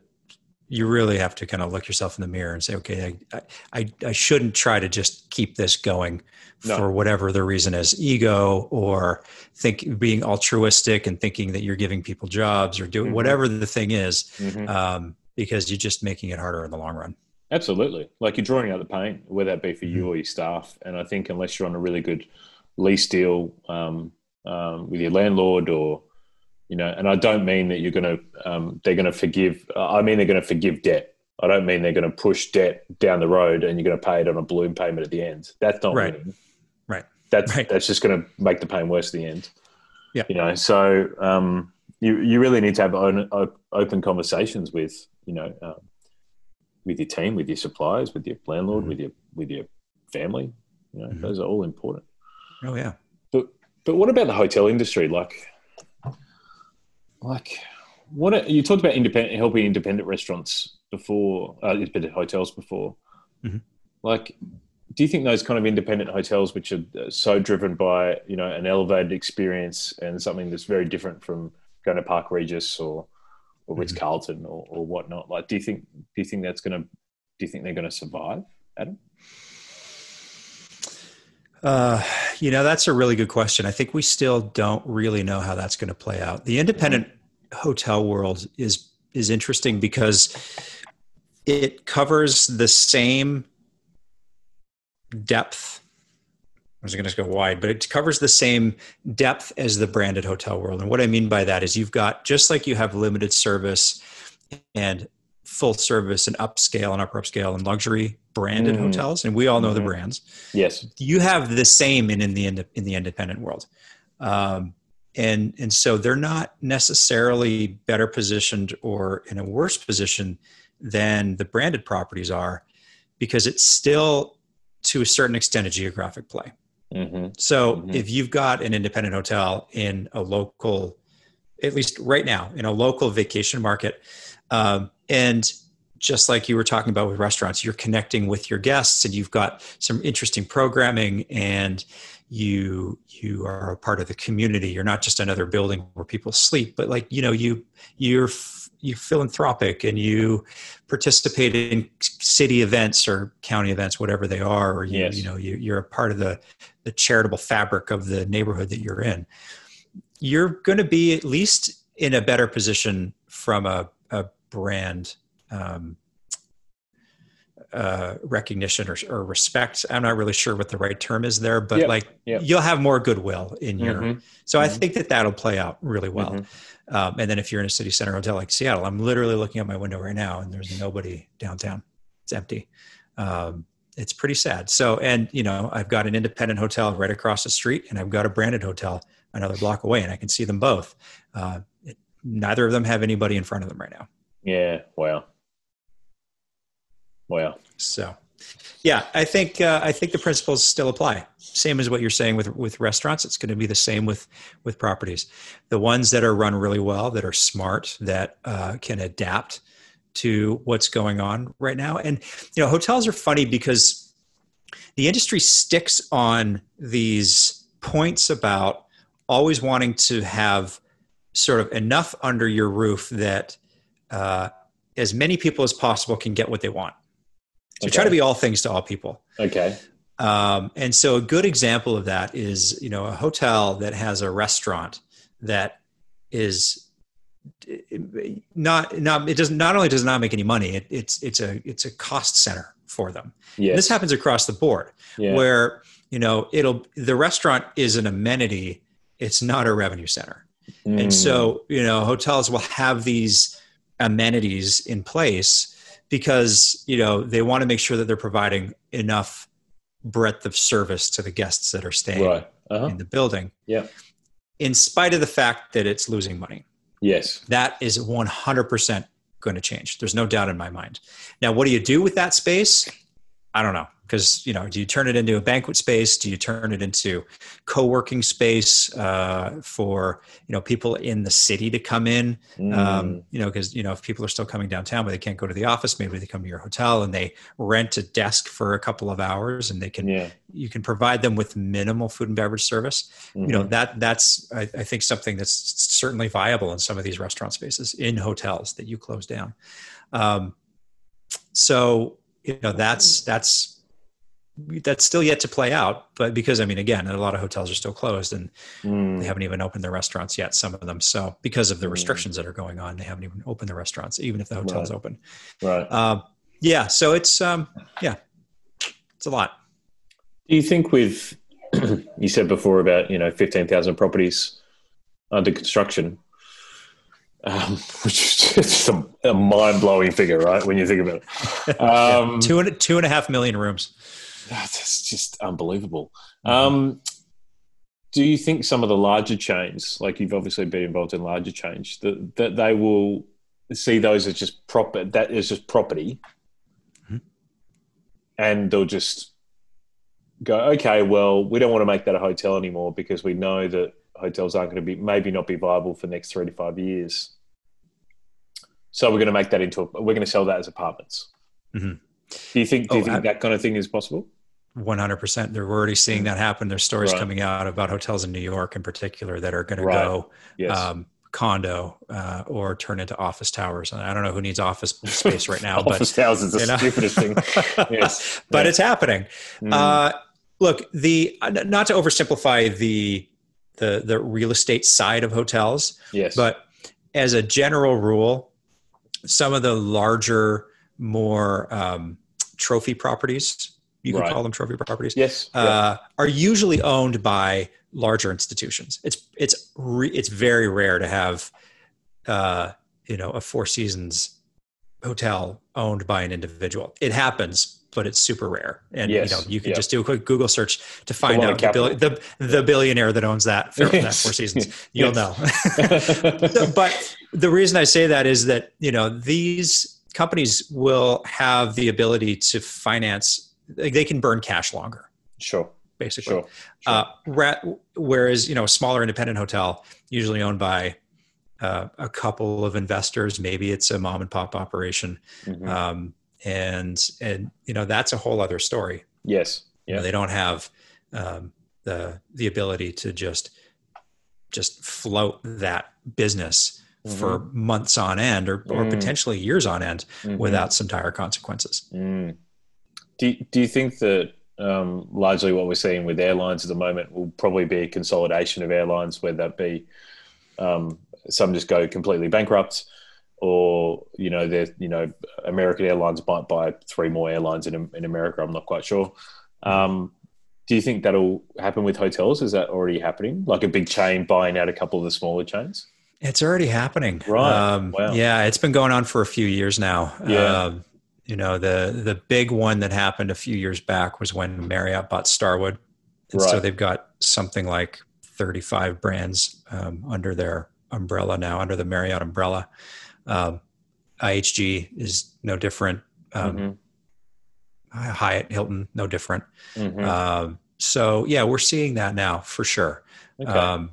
you really have to kind of look yourself in the mirror and say, okay, I, I, I shouldn't try to just keep this going no. for whatever the reason is ego or think being altruistic and thinking that you're giving people jobs or doing mm-hmm. whatever the thing is, mm-hmm. um, because you're just making it harder in the long run. Absolutely. Like you're drawing out the pain, whether that be for mm-hmm. you or your staff. And I think unless you're on a really good lease deal um, um, with your landlord or you know and i don't mean that you're going to um, they're going to forgive i mean they're going to forgive debt. I don't mean they're going to push debt down the road and you're going to pay it on a balloon payment at the end. That's not right. winning. right. That's right. that's just going to make the pain worse at the end. Yeah. You know so um, you you really need to have open, open conversations with you know um, with your team with your suppliers with your landlord mm-hmm. with your with your family. You know mm-hmm. those are all important. Oh yeah. But but what about the hotel industry? Like like what you talked about independent helping independent restaurants before uh, independent hotels before mm-hmm. like do you think those kind of independent hotels which are uh, so driven by you know an elevated experience and something that's very different from going to park regis or or ritz mm-hmm. carlton or, or whatnot like do you think do you think that's going to do you think they're going to survive adam uh, you know, that's a really good question. I think we still don't really know how that's going to play out. The independent hotel world is is interesting because it covers the same depth. I was going to go wide, but it covers the same depth as the branded hotel world. And what I mean by that is you've got just like you have limited service and full service and upscale and upper upscale and luxury branded mm. hotels, and we all know mm-hmm. the brands. Yes, you have the same in in the in the independent world, um, and and so they're not necessarily better positioned or in a worse position than the branded properties are, because it's still to a certain extent a geographic play. Mm-hmm. So mm-hmm. if you've got an independent hotel in a local, at least right now in a local vacation market um, and just like you were talking about with restaurants, you're connecting with your guests and you've got some interesting programming and you you are a part of the community. You're not just another building where people sleep, but like you know you you're you philanthropic and you participate in city events or county events, whatever they are, or you yes. you know you, you're a part of the the charitable fabric of the neighborhood that you're in. You're going to be at least in a better position from a, a brand um, uh, recognition or, or, respect. I'm not really sure what the right term is there, but yep. like yep. you'll have more goodwill in your. Mm-hmm. So mm-hmm. I think that that'll play out really well. Mm-hmm. Um, and then if you're in a city center hotel like Seattle, I'm literally looking out my window right now, and there's nobody downtown. It's empty. Um, it's pretty sad. So, and you know, I've got an independent hotel right across the street, and I've got a branded hotel another block away, and I can see them both. Uh, it, neither of them have anybody in front of them right now. Yeah. Wow. Wow. So, yeah, I think uh, I think the principles still apply. Same as what you're saying with with restaurants. It's going to be the same with with properties. The ones that are run really well, that are smart, that uh, can adapt to what's going on right now. And you know, hotels are funny because the industry sticks on these points about always wanting to have sort of enough under your roof that uh, as many people as possible can get what they want. So okay. try to be all things to all people. Okay. Um, and so a good example of that is, you know, a hotel that has a restaurant that is not not it does not only does not make any money, it, it's it's a it's a cost center for them. Yes. This happens across the board, yeah. where you know it'll the restaurant is an amenity, it's not a revenue center, mm. and so you know hotels will have these amenities in place because you know they want to make sure that they're providing enough breadth of service to the guests that are staying right. uh-huh. in the building. Yeah. In spite of the fact that it's losing money. Yes. That is 100% going to change. There's no doubt in my mind. Now, what do you do with that space? I don't know because you know do you turn it into a banquet space do you turn it into co-working space uh, for you know people in the city to come in mm. um, you know because you know if people are still coming downtown but they can't go to the office maybe they come to your hotel and they rent a desk for a couple of hours and they can yeah. you can provide them with minimal food and beverage service mm-hmm. you know mm-hmm. that that's I, I think something that's certainly viable in some of these restaurant spaces in hotels that you close down um, so you know that's that's that's still yet to play out but because i mean again a lot of hotels are still closed and mm. they haven't even opened their restaurants yet some of them so because of the hmm. restrictions mm. that are going on they haven't even opened the restaurants even if the hotel's right. open right um, yeah so it's um, yeah it's a lot do you think with <clears throat> you said before about you know 15000 properties under construction um, <laughs> which is just a, a mind-blowing figure right when you think about it <laughs> um, yeah, two, and, two and a half million rooms that's just unbelievable. Mm-hmm. Um, do you think some of the larger chains, like you've obviously been involved in larger chains, that, that they will see those as just proper that is just property, mm-hmm. and they'll just go, okay, well, we don't want to make that a hotel anymore because we know that hotels aren't going to be maybe not be viable for the next three to five years. So we're going to make that into a, we're going to sell that as apartments. Mm-hmm. Do you think do you oh, think I, that kind of thing is possible? 100%. They're already seeing that happen. There's stories right. coming out about hotels in New York in particular that are going right. to go yes. um, condo uh, or turn into office towers. And I don't know who needs office <laughs> space right now, office but towers is the know. stupidest thing. <laughs> yes. But it's happening. Mm. Uh, look, the not to oversimplify the the the real estate side of hotels. Yes. But as a general rule, some of the larger, more um, trophy properties you can right. call them trophy properties. Yes, uh, yeah. are usually owned by larger institutions. It's it's re, it's very rare to have, uh, you know, a Four Seasons hotel owned by an individual. It happens, but it's super rare. And yes. you know, you can yeah. just do a quick Google search to find out the, bill, the, the billionaire that owns that, for, that Four Seasons. <laughs> You'll know. <laughs> so, but the reason I say that is that you know these companies will have the ability to finance they can burn cash longer. Sure. Basically. Sure. sure. Uh, whereas, you know, a smaller independent hotel, usually owned by uh, a couple of investors. Maybe it's a mom and pop operation, Mhm. um, and and you know that's a whole other story. yes. You know, Yeah. they don't have um, the the ability to just just float that business for months on end or, or Mm. potentially years on end Mhm. without some dire consequences. Mm. Do Do you think that um, largely what we're seeing with airlines at the moment will probably be a consolidation of airlines, whether that be um, some just go completely bankrupt, or you know, there you know, American Airlines might buy three more airlines in in America. I'm not quite sure. Um, do you think that'll happen with hotels? Is that already happening? Like a big chain buying out a couple of the smaller chains? It's already happening. Right. Um, Wow. Yeah, it's been going on for a few years now. Yeah. Um, you know, the the big one that happened a few years back was when Marriott bought Starwood. And so they've got something like 35 brands um, under their umbrella now, under the Marriott umbrella. Um, IHG is no different. Um, Mhm. Hyatt, Hilton, no different. Mhm. Um, so yeah, we're seeing that now for sure. okay. Um,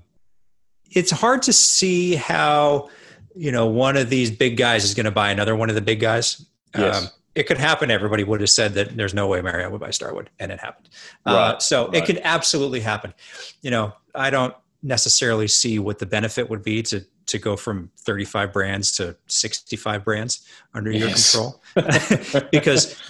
it's hard to see how you know one of these big guys is going to buy another one of the big guys. Yes. Um, it could happen. Everybody would have said that there's no way Marriott would buy Starwood, and it happened. Uh, so right. it could absolutely happen. You know, I don't necessarily see what the benefit would be to to go from 35 brands to 65 brands under your control <laughs> because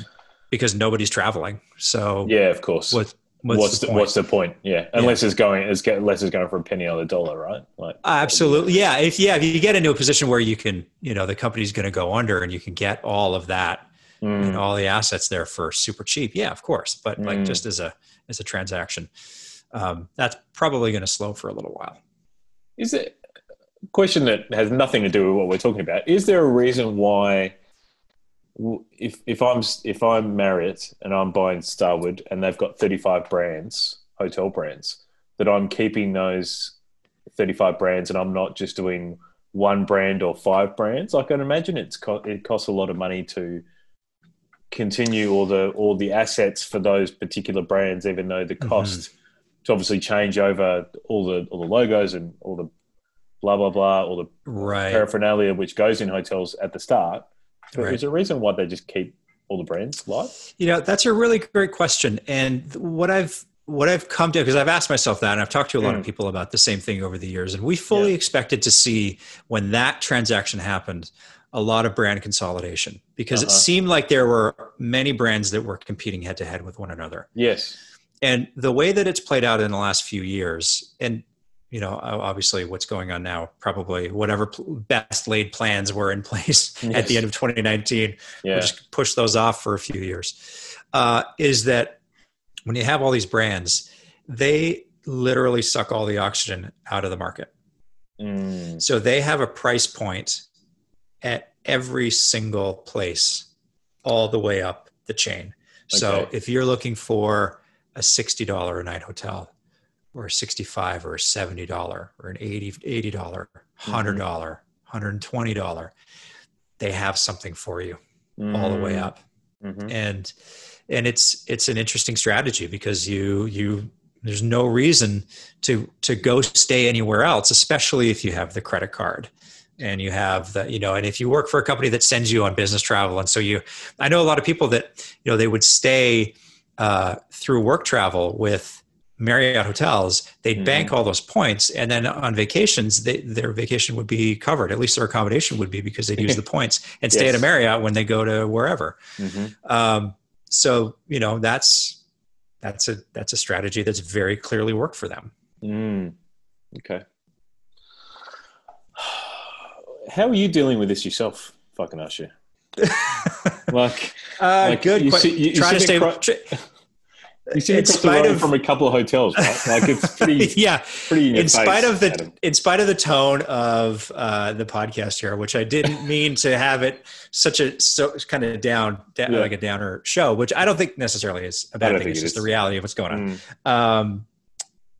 because nobody's traveling. So yeah, of course. what what's, what's, the, the point? what's the point? Yeah, unless it's going, it's get, unless it's going for a penny on the dollar, right? Like Absolutely. Yeah. If yeah, if you get into a position where you can, you know, the company's going to go under and you can get all of that Mm, and all the assets there for super cheap. Yeah, of course. But like Mm. just as a as a transaction, um, that's probably going to slow for a little while. is it question that has nothing to do with what we're talking about? Is there a reason why, if if I'm if I'm Marriott and I'm buying Starwood and they've got 35 brands, hotel brands, that I'm keeping those 35 brands and I'm not just doing one brand or five brands? I can imagine it's co- it costs a lot of money to continue all the all the assets for those particular brands, even though the mm-hmm. cost to obviously change over all the all the logos and all the blah blah blah, all the Right. paraphernalia which goes in hotels at the start. So Right. Is there a reason why they just keep all the brands live? You know, that's a really great question. And what I've what I've come to because I've asked myself that and I've talked to a lot Mm. of people about the same thing over the years. And we fully Yeah. expected to see when that transaction happened a lot of brand consolidation because it Uh-huh. seemed like there were many brands that were competing head to head with one another. Yes. And the way that it's played out in the last few years, and you know, obviously what's going on now, probably whatever pl- best laid plans were in <laughs> place at the end of 2019 Yeah. we'll just push those off for a few years. Uh, is that when you have all these brands they literally suck all the oxygen out of the market. Mm. so they have a price point at every single place all the way up the chain. So if you're looking for a $60 a night hotel or a 65 or a $70 or an 80 $80 $100 $120 they have something for you all the way Mm. up Mhm. and and it's it's an interesting strategy because you you there's no reason to to go stay anywhere else especially if you have the credit card and you have the you know and if you work for a company that sends you on business travel and so you i know a lot of people that you know they would stay uh, through work travel with marriott hotels they'd Mhm. bank all those points and then on vacations they, their vacation would be covered at least their accommodation would be because they'd use the <laughs> points and stay at a marriott when they go to wherever Mhm. um, so you know that's that's a that's a strategy that's very clearly worked for them. Mm. Okay. <sighs> How are you dealing with this yourself? Fucking ask you. <laughs> Like, Uh, Like, good. you see- you- you try to stay. cro- tr- you see in spite of from a couple of hotels, right? Like, it's pretty, <laughs> yeah, pretty in, in spite of the Adam. in spite of the tone of uh, the podcast here, which I didn't <laughs> mean to have it such a so kind of down, down Yeah. like a downer show, which I don't think necessarily is a bad thing. It's it just the reality of what's going on. Mm. um,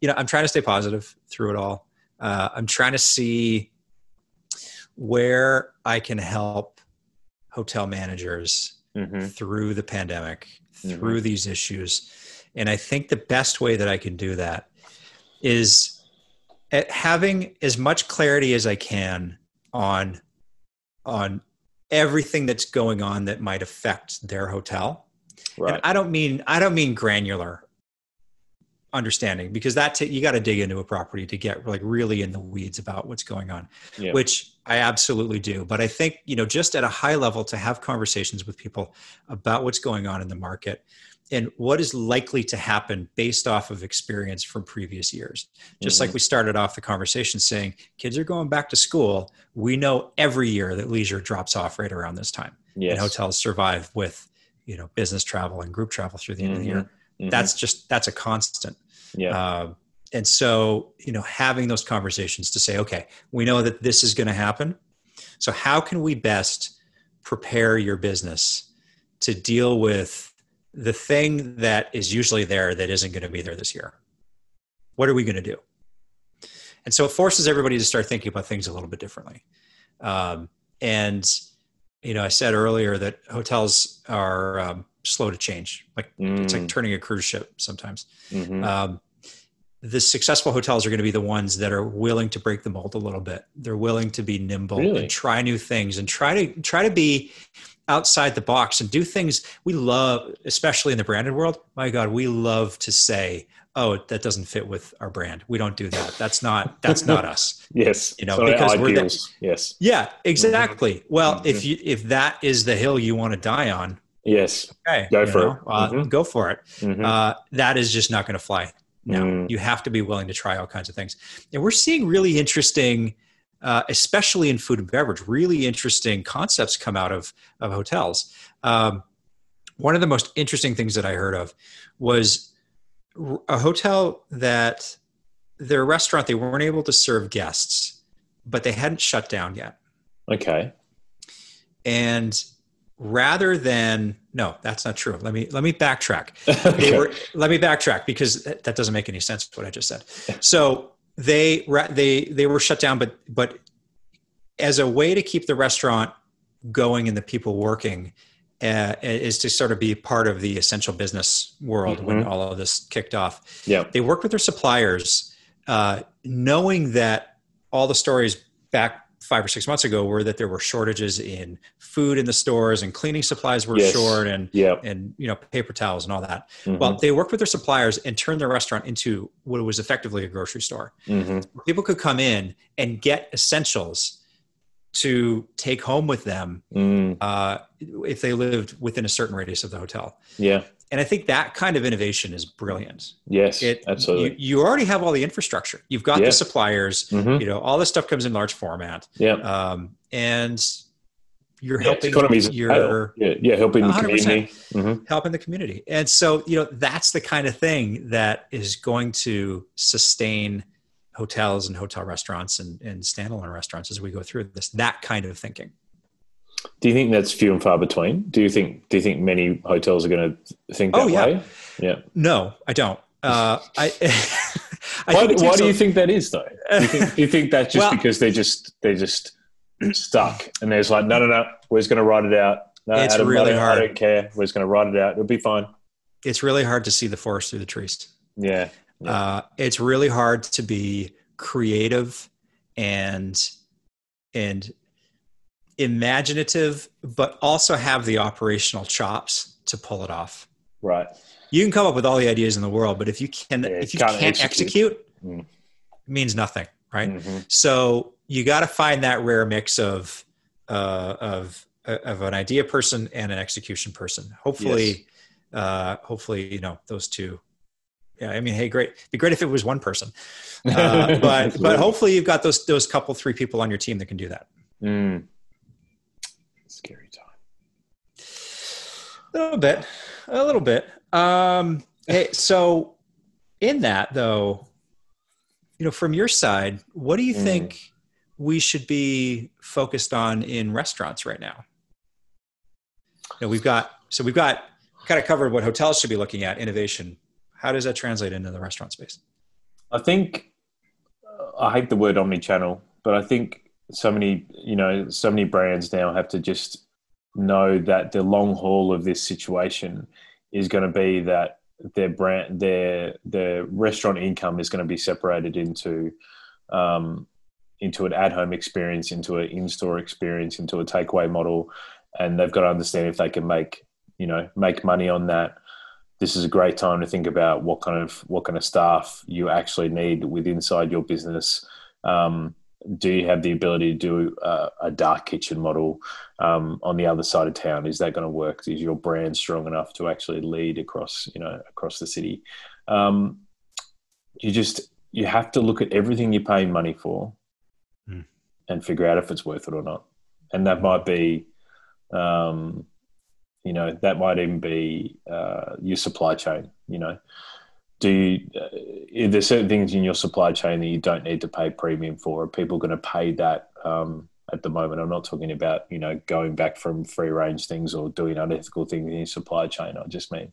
you know, I'm trying to stay positive through it all. Uh, I'm trying to see where I can help hotel managers Mhm. through the pandemic, Mhm. through these issues. And I think the best way that I can do that is at having as much clarity as I can on on everything that's going on that might affect their hotel. Right. And I don't mean I don't mean granular understanding because that t- you got to dig into a property to get like really in the weeds about what's going on, Yeah. which I absolutely do. But I think you know just at a high level to have conversations with people about what's going on in the market and what is likely to happen based off of experience from previous years. Just like we started off the conversation saying kids are going back to school, we know every year that leisure drops off right around this time yes. and hotels survive with you know business travel and group travel through the end of the year Mhm. that's just that's a constant yeah. um, and so you know having those conversations to say okay we know that this is going to happen so how can we best prepare your business to deal with the thing that is usually there that isn't going to be there this year what are we going to do and so it forces everybody to start thinking about things a little bit differently um, and you know i said earlier that hotels are um, slow to change like it's like Mm. turning a cruise ship sometimes Mhm. um, the successful hotels are going to be the ones that are willing to break the mold a little bit. They're willing to be nimble Really? and try new things and try to try to be outside the box and do things we love, especially in the branded world. My God, we love to say, "Oh, that doesn't fit with our brand. We don't do that. That's not that's not us." <laughs> yes. you know, So because we're the- yes. Yeah, exactly. Well, Mhm. if you if that is the hill you want to die on, Yes. okay, Go for know, it. uh, Mhm. Go for it Mhm. uh, that is just not going to fly now. Mm. You have to be willing to try all kinds of things. And we're seeing really interesting, uh, especially in food and beverage, really interesting concepts come out of, of hotels. Um, one of the most interesting things that I heard of was a hotel that their restaurant, they weren't able to serve guests, but they hadn't shut down yet. okay. And rather than, no, that's not true. Let me, let me backtrack <laughs> okay. they were let me backtrack because that, that doesn't make any sense what i just said so they they they were shut down but but as a way to keep the restaurant going and the people working uh, is to sort of be part of the essential business world when Mhm. all of this kicked off yeah. they worked with their suppliers uh, knowing that all the stories back five or six months ago were that there were shortages in food in the stores and cleaning supplies were Yes. short and Yeah. and you know paper towels and all that. Mhm. Well, they worked with their suppliers and turned their restaurant into what was effectively a grocery store. Mhm. People could come in and get essentials to take home with them Mm. uh, if they lived within a certain radius of the hotel. Yeah. And I think that kind of innovation is brilliant. Yes. It absolutely. You, you already have all the infrastructure. You've got Yeah. the suppliers. Mhm. You know all this stuff comes in large format, Yeah. um, and you're Yeah, helping economies your yeah, yeah, helping the 100%. community. Mhm. helping the community. And so, you know, that's the kind of thing that is going to sustain hotels and hotel restaurants and, and standalone restaurants as we go through this, that kind of thinking. Do you think that's few and far between? Do you think do you think many hotels are going to think that Oh, yeah. way? Yeah. No, I don't. Uh, I, <laughs> I Why, think why do you think that is though? Do you think, do you think that's just <laughs> Well- because they're just they're just stuck and there's like no no no we're just going to write it out. No, It's Adam, really I hard. I don't care. We're just going to write it out. It'll be fine. it's really hard to see the forest through the trees. Yeah. Yeah. Uh, it's really hard to be creative and and imaginative, but also have the operational chops to pull it off. Right. You can come up with all the ideas in the world, but if you can, Yeah, if you can't execute. execute, Mm. it means nothing, right? Mhm. So you got to find that rare mix of uh, of of an idea person and an execution person. Hopefully, uh, hopefully, you know those two. Yeah, I mean, hey, great. Be great if it was one person, uh, <laughs> but but hopefully you've got those those couple three people on your team that can do that. Mm. Scary time. A little bit, a little bit. Um, hey, so in that though, you know, from your side, what do you Mm. think we should be focused on in restaurants right now? You know, we've got so we've got kind of covered what hotels should be looking at innovation. How does that translate into the restaurant space? I think uh, I hate the word omni-channel, but I think so many, you know, so many brands now have to just know that the long haul of this situation is going to be that their brand, their their restaurant income is going to be separated into um, into an at-home experience, into an in-store experience, into a takeaway model, and they've got to understand if they can make you know make money on that. This is a great time to think about what kind of what kind of staff you actually need with inside your business. Um, do you have the ability to do a, a dark kitchen model um, on the other side of town? Is that going to work? Is your brand strong enough to actually lead across you know across the city? Um, you just you have to look at everything you're paying money for mm. and figure out if it's worth it or not. And that might be, um, you know, that might even be uh, your supply chain. You know, do you, uh, there's certain things in your supply chain that you don't need to pay premium for? Are people going to pay that? Um, at the moment, I'm not talking about you know going back from free range things or doing unethical things in your supply chain. I just mean,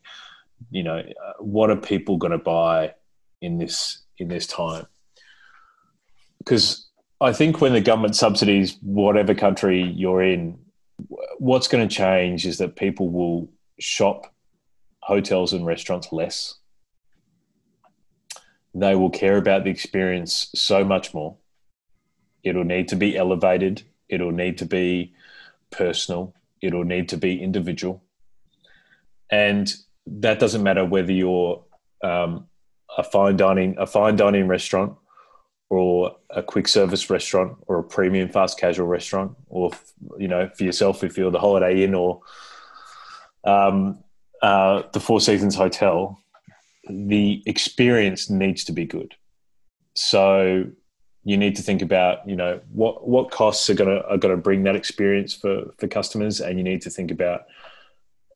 you know, uh, what are people going to buy in this in this time. Because I think when the government subsidies whatever country you're in, what's going to change is that people will shop hotels and restaurants less. They will care about the experience so much more. It'll need to be elevated. It'll need to be personal. It'll need to be individual. And that doesn't matter whether you're um, a fine dining a fine dining restaurant or a quick service restaurant or a premium fast casual restaurant or you know for yourself if you're the holiday inn or um, uh, the four seasons hotel the experience needs to be good so you need to think about you know what what costs are going to are to bring that experience for for customers and you need to think about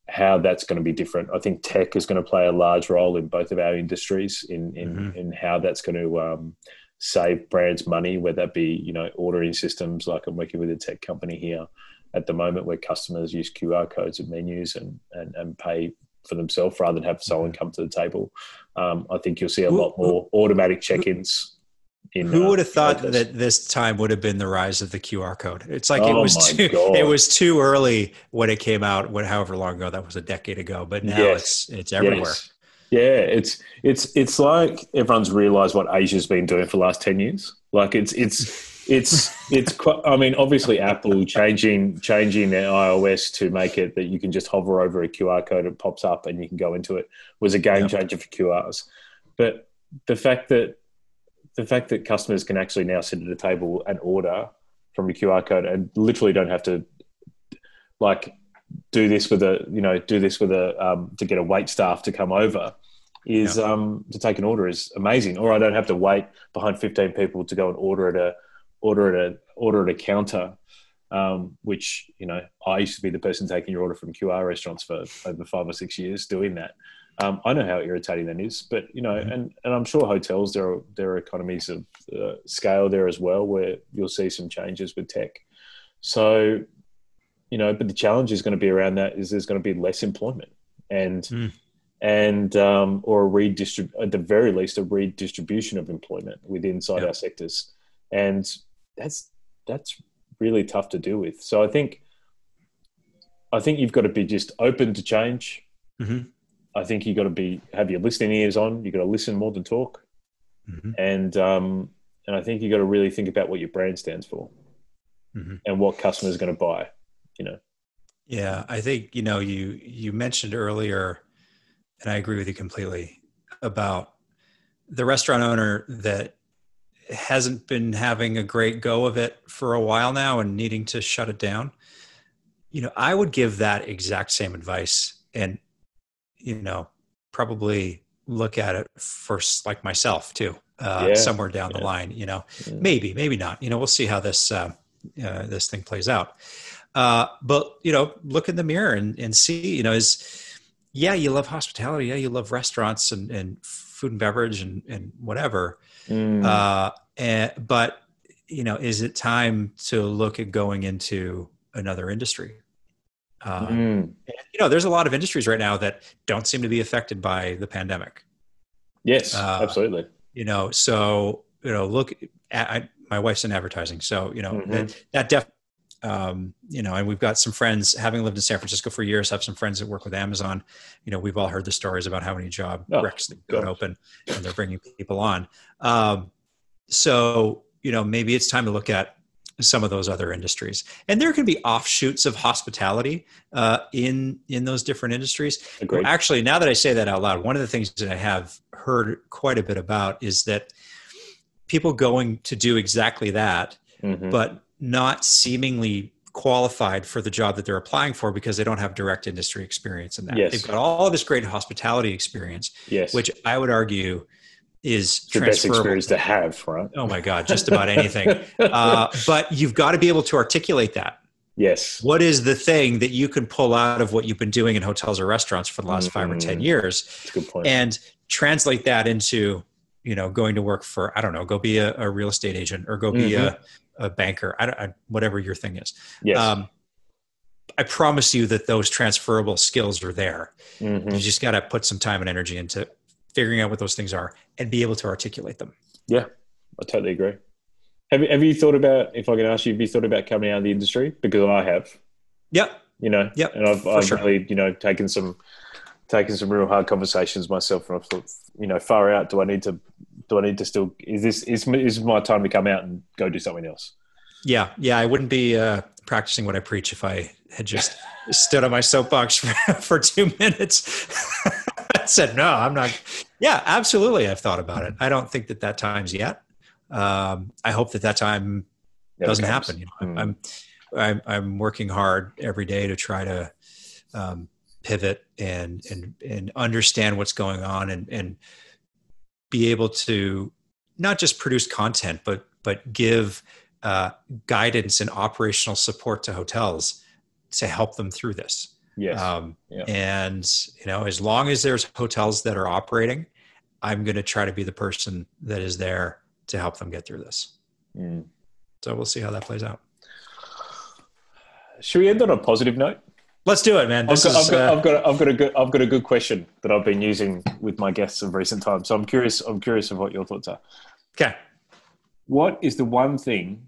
how that's going to be different. I think tech is going to play a large role in both of our industries in in, mm-hmm. in how that's going to um, save brands money, whether that be you know ordering systems like I'm working with a tech company here at the moment where customers use QR codes and menus and and, and pay for themselves rather than have someone come to the table. Um, I think you'll see a lot more automatic check-ins in, Who would have uh, thought that this time would have been the rise of the QR code? It's like oh it was too God. it was too early when it came out. What, however long ago that was a decade ago, but now yes. it's it's everywhere. Yes. Yeah, it's it's it's like everyone's realised what Asia's been doing for the last ten years. Like it's it's <laughs> it's it's. Quite, I mean, obviously, Apple changing changing their iOS to make it that you can just hover over a QR code, it pops up, and you can go into it was a game yep. changer for QRs. But the fact that the fact that customers can actually now sit at a table and order from a QR code and literally don't have to like do this with a you know do this with a um, to get a wait staff to come over is yeah. um, to take an order is amazing. Or I don't have to wait behind fifteen people to go and order at a order at a order at a counter. Um, which you know I used to be the person taking your order from QR restaurants for over five or six years doing that. Um, I know how irritating that is, but you know, and, and I'm sure hotels there are there are economies of uh, scale there as well where you'll see some changes with tech. So, you know, but the challenge is going to be around that is there's going to be less employment and mm. and um, or a redistrib at the very least a redistribution of employment within inside our sectors, and that's that's really tough to deal with. So I think I think you've got to be just open to change. Mm-hmm I think you've got to be have your listening ears on. You've got to listen more than talk, mm-hmm. and um, and I think you've got to really think about what your brand stands for, mm-hmm. and what customers are going to buy. You know. Yeah, I think you know you you mentioned earlier, and I agree with you completely about the restaurant owner that hasn't been having a great go of it for a while now and needing to shut it down. You know, I would give that exact same advice and you know, probably look at it first, like myself too, uh, yeah. somewhere down yeah. the line. You know, yeah. maybe, maybe not. You know, we'll see how this uh, uh, this thing plays out. Uh, but you know, look in the mirror and, and see. You know, is yeah, you love hospitality. Yeah, you love restaurants and, and food and beverage and, and whatever. Mm. Uh, and, but you know, is it time to look at going into another industry? Um, mm. You know, there's a lot of industries right now that don't seem to be affected by the pandemic. Yes, uh, absolutely. You know, so you know, look, at, I, my wife's in advertising, so you know mm-hmm. that that def, um, you know, and we've got some friends having lived in San Francisco for years. Have some friends that work with Amazon. You know, we've all heard the stories about how many job oh, wrecks that got open, and they're bringing people on. Um, so you know, maybe it's time to look at some of those other industries. And there can be offshoots of hospitality uh, in in those different industries. Agreed. Actually, now that I say that out loud, one of the things that I have heard quite a bit about is that people going to do exactly that, Mhm. but not seemingly qualified for the job that they're applying for because they don't have direct industry experience in that. Yes. They've got all this great hospitality experience, yes, which I would argue is the best experience to have, right? Oh my God, just about anything. <laughs> uh, but you've got to be able to articulate that. Yes, What is the thing that you can pull out of what you've been doing in hotels or restaurants for the last five or 10 Mm. years good point. and translate that into, you know, going to work for, I don't know, go be a, a real estate agent or go be a, a banker, I don't, I, whatever your thing is. yes, Um, I promise you that those transferable skills are there. Mhm. You just got to put some time and energy into figuring out what those things are and be able to articulate them. Yeah, I totally agree. Have you, have you thought about, if I can ask you, have you thought about coming out of the industry? Because I have, Yep. you know, Yep, and I've, I've sure. really, you know, taken some, taken some real hard conversations myself, and I've thought, you know, far out. Do I need to, do I need to still? Is this is is my time to come out and go do something else? Yeah, yeah, I wouldn't be uh, practicing what I preach if I had just <laughs> stood on my soapbox for, <laughs> for two minutes. <laughs> I said, no, I'm not. Yeah, absolutely. I've thought about it. I don't think that that time's yet. Um, I hope that that time Never doesn't comes. happen. You know, Mm. I'm, I'm, I'm working hard every day to try to um, pivot and, and, and understand what's going on and, and be able to not just produce content, but, but give uh, guidance and operational support to hotels to help them through this. Yes. Um, Yeah. And you know, as long as there's hotels that are operating, I'm going to try to be the person that is there to help them get through this. Mm. So we'll see how that plays out. Should we end on a positive note? Let's do it, man. I've got, is I've, got, uh, I've, got, I've got a good, I've got a good question that I've been using with my guests of recent times. So I'm curious, I'm curious of what your thoughts are. okay. What is the one thing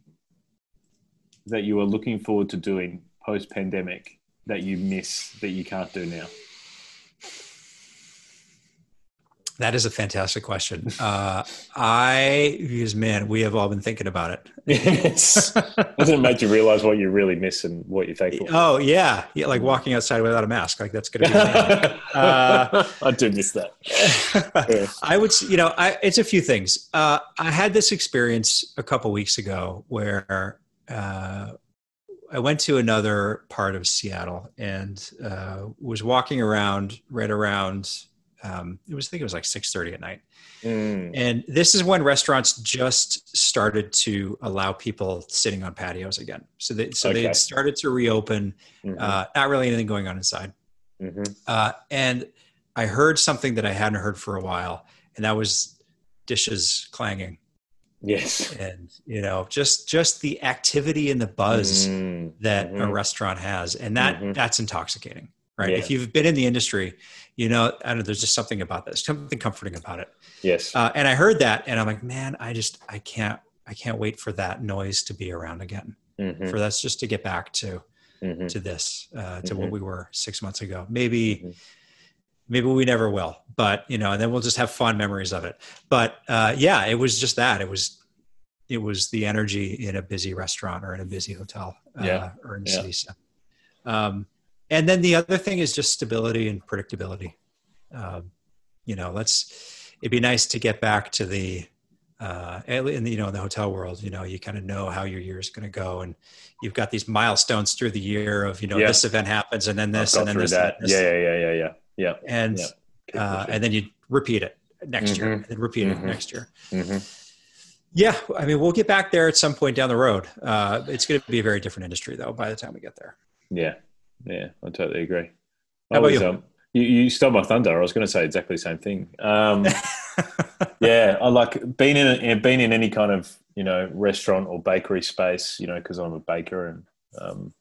that you are looking forward to doing post pandemic that you miss that you can't do now? That is a fantastic question. Uh, I, because man, we have all been thinking about it. Yes. <laughs> Doesn't it make you realize what you really miss and what you're thankful for? Oh yeah, yeah, like walking outside without a mask, like that's going to be. <laughs> Uh, I do miss that. <laughs> Yeah. I would, you know, I, it's a few things. Uh, I had this experience a couple weeks ago where uh, I went to another part of Seattle and uh, was walking around right around. Um, it was, I think it was like six thirty at night, Mm. and this is when restaurants just started to allow people sitting on patios again. So they, so they Okay. had started to reopen. Mhm. Uh, not really anything going on inside. Mhm. Uh, and I heard something that I hadn't heard for a while, and that was dishes clanging, Yes. and you know, just just the activity and the buzz Mm. that a Mhm. restaurant has, and that Mhm. that's intoxicating, right? Yeah. If you've been in the industry, you know, I don't know, there's just something about that, something comforting about it. Yes. Uh, and I heard that, and I'm like, man, I just I can't I can't wait for that noise to be around again, Mhm. for that's just to get back to Mhm. to this uh, to Mhm. what we were six months ago maybe Mhm. maybe we never will but you know and then we'll just have fond memories of it but uh, yeah it was just that it was it was the energy in a busy restaurant or in a busy hotel uh, Yeah. or in Yeah. city center. um, and then the other thing is just stability and predictability um, you know let's it'd be nice to get back to the uh, in the, you know in the hotel world you know you kind of know how your year is going to go and you've got these milestones through the year of you know Yeah. this event happens and then this and then this, and, this, Yeah, yeah, yeah, yeah, yeah. Yeah. and Yeah. Uh, and then you repeat it next year Mhm. and then repeat it Mhm. next year Mhm. yeah i mean we'll get back there at some point down the road uh, it's going to be a very different industry though by the time we get there Yeah, yeah, I totally agree. How about you? Um, you, you stole my thunder. I was going to say exactly the same thing. Um, <laughs> yeah, I like being in being in any kind of you know restaurant or bakery space. You know, because I'm a baker and um,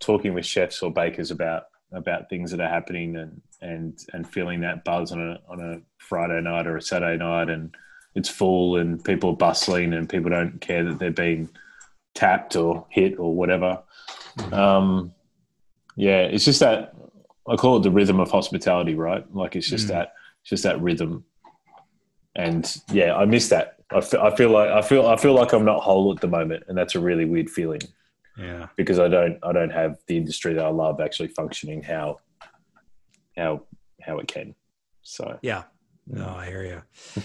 talking with chefs or bakers about about things that are happening and and and feeling that buzz on a on a Friday night or a Saturday night and it's full and people are bustling and people don't care that they're being tapped or hit or whatever. Um, yeah, it's just that I call it the rhythm of hospitality, right? Like it's just Mm. that, it's just that rhythm. And yeah, I miss that. I feel, I feel like I feel I feel like I'm not whole at the moment, and that's a really weird feeling. Yeah, because I don't I don't have the industry that I love actually functioning how how how it can. So yeah, no, I hear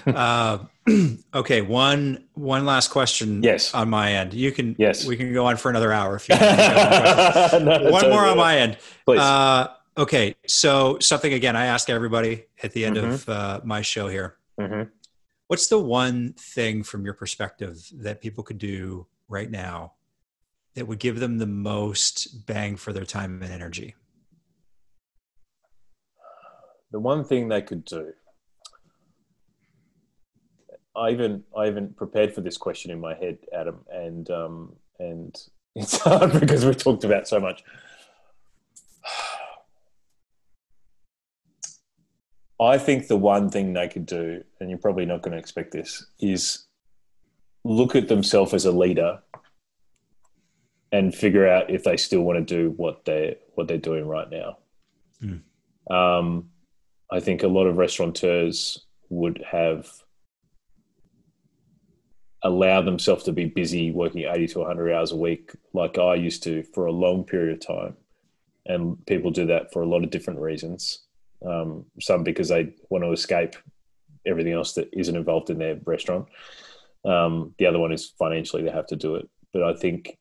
you. uh, <clears throat> okay, one one last question. Yes, on my end, you can. Yes, we can go on for another hour if you. <laughs> Want. no, one more on my end, please. Uh, okay, so something again I ask everybody at the end mm-hmm. of uh, my show here. Mm-hmm. What's the one thing from your perspective that people could do right now that would give them the most bang for their time and energy? The one thing they could do I even I even prepared for this question in my head, Adam, and um, and <laughs> it's hard because we talked about so much. I think the one thing they could do, and you're probably not going to expect this, is look at themselves as a leader and figure out if they still want to do what they what they're doing right now. Mm. Um, I think a lot of restaurateurs would have allow themselves to be busy working 80 to 100 hours a week like I used to for a long period of time. And people do that for a lot of different reasons. Um, some because they want to escape everything else that isn't involved in their restaurant. Um, the other one is financially they have to do it. But I think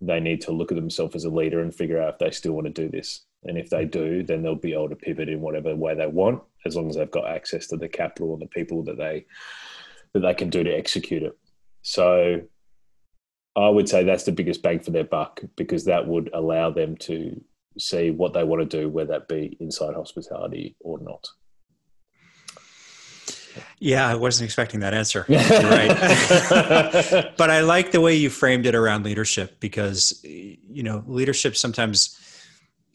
they need to look at themselves as a leader and figure out if they still want to do this. And if they do, then they'll be able to pivot in whatever way they want, as long as they've got access to the capital and the people that they that they can do to execute it. So I would say that's the biggest bang for their buck because that would allow them to see what they want to do, whether that be inside hospitality or not. Yeah, I wasn't expecting that answer. <laughs> right. <laughs> but I like the way you framed it around leadership because you know, leadership sometimes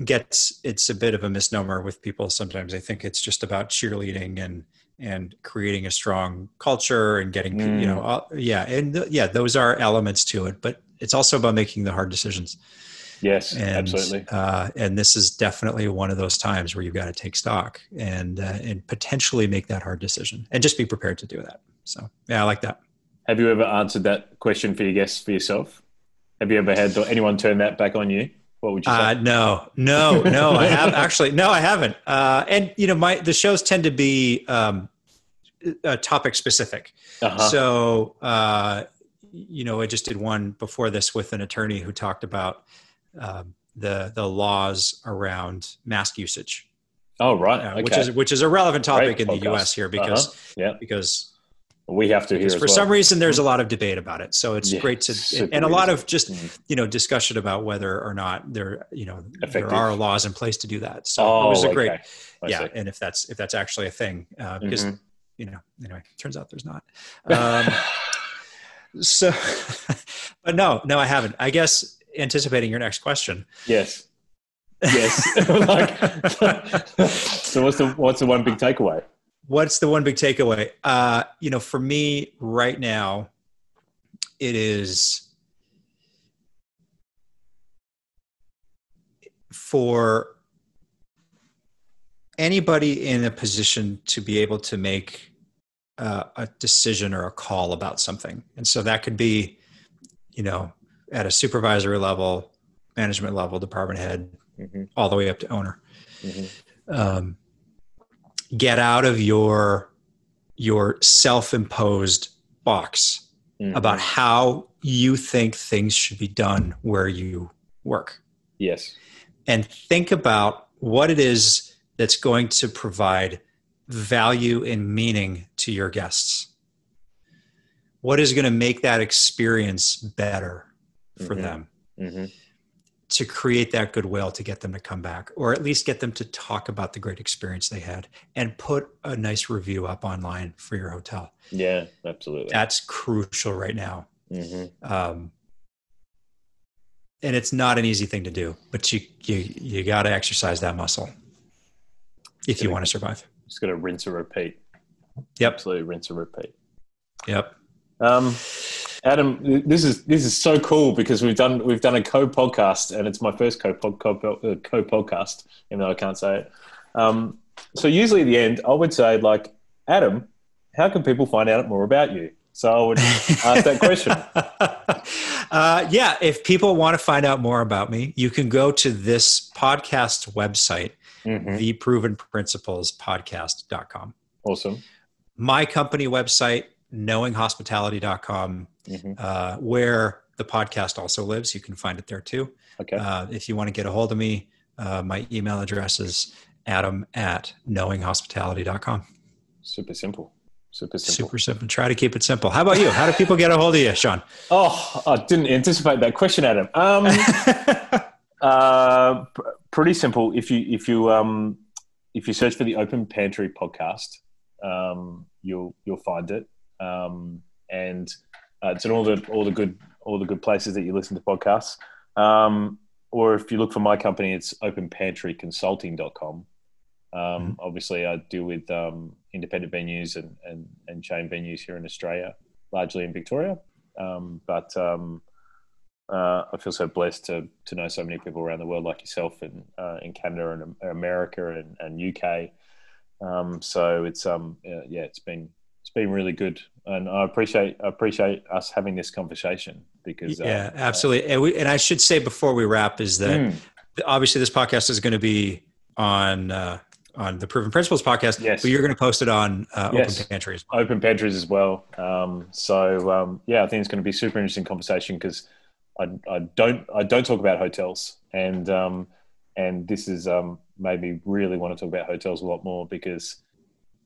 gets it's a bit of a misnomer with people. Sometimes I think it's just about cheerleading and and creating a strong culture and getting mm. you know mm. yeah and th- yeah those are elements to it but it's also about making the hard decisions yes and, absolutely uh, and this is definitely one of those times where you've got to take stock and uh, and potentially make that hard decision and just be prepared to do that so yeah i like that have you ever answered that question for your guests for yourself have you ever had anyone turn that back on you what would you say? Uh, no, no, no. I have <laughs> actually no, I haven't. Uh, and you know, my the shows tend to be um, uh, topic specific. Uh-huh. So uh, you know, I just did one before this with an attorney who talked about um, the the laws around mask usage. Oh right, uh, okay. which is which is a relevant topic Great in podcast. the U.S. here because uh-huh. yeah. because we have to hear for well. some reason there's a lot of debate about it so it's yeah, great to and a lot of just mm-hmm. you know discussion about whether or not there you know Effective. there are laws in place to do that so oh, it was a great yeah and if that's if that's actually a thing uh, because mm-hmm. You know anyway turns out there's not. <laughs> Um, so <laughs> but no no i haven't. I guess anticipating your next question. Yes. Yes. <laughs> So what's the what's the one big takeaway? What's the one big takeaway? Uh, you know, for me right now, it is for anybody in a position to be able to make uh, a decision or a call about something. And so that could be, you know, at a supervisory level, management level, department head, mm-hmm. all the way up to owner. Mm-hmm. Um, get out of your your self-imposed box mm-hmm. about how you think things should be done where you work. Yes. And think about what it is that's going to provide value and meaning to your guests. What is going to make that experience better for mm-hmm. them? Mm-hmm to create that goodwill to get them to come back or at least get them to talk about the great experience they had and put a nice review up online for your hotel yeah absolutely that's crucial right now mm-hmm. um, and it's not an easy thing to do but you you, you got to exercise that muscle if you want to survive. just going to rinse and repeat. Yep. Absolutely rinse and repeat. Yep. Um, Adam, this is this is so cool because we've done we've done a co podcast and it's my first co co podcast, even though I can't say it. Um, so usually at the end, I would say like, Adam, how can people find out more about you? So I would ask that question. <laughs> uh, yeah, if people want to find out more about me, you can go to this podcast website, mm-hmm. the proven principles podcast.com. Awesome. My company website, knowinghospitality.com, mm-hmm. uh, where the podcast also lives. You can find it there too. Okay. Uh, if you want to get a hold of me, uh, my email address is adam at knowinghospitality.com. Super simple. Super simple. Super simple. Try to keep it simple. How about you? How do people get a hold of you, Sean? <laughs> Oh, I didn't anticipate that question, Adam. Um, <laughs> uh, pr- pretty simple. If you if you um, if you search for the Open Pantry podcast, um, you'll you'll find it, um, and uh, it's in all the all the good all the good places that you listen to podcasts. Um, or if you look for my company, it's openpantryconsulting.com. Um, mm-hmm. Obviously, I deal with um, independent venues and, and, and chain venues here in Australia, largely in Victoria. Um, but um, uh, I feel so blessed to, to know so many people around the world like yourself in, uh, in Canada and America and, and UK. Um, so it's um yeah, it's been it's been really good, and I appreciate I appreciate us having this conversation because yeah, uh, absolutely. And, we, and I should say before we wrap is that mm. obviously this podcast is going to be on uh, on the Proven Principles podcast. Yes. But you're going to post it on uh, yes. Open Pantries. Well. Open Pantries as well. Um, so um, yeah, I think it's going to be a super interesting conversation because I, I, don't I don't talk about hotels and um, and this has um, made me really want to talk about hotels a lot more because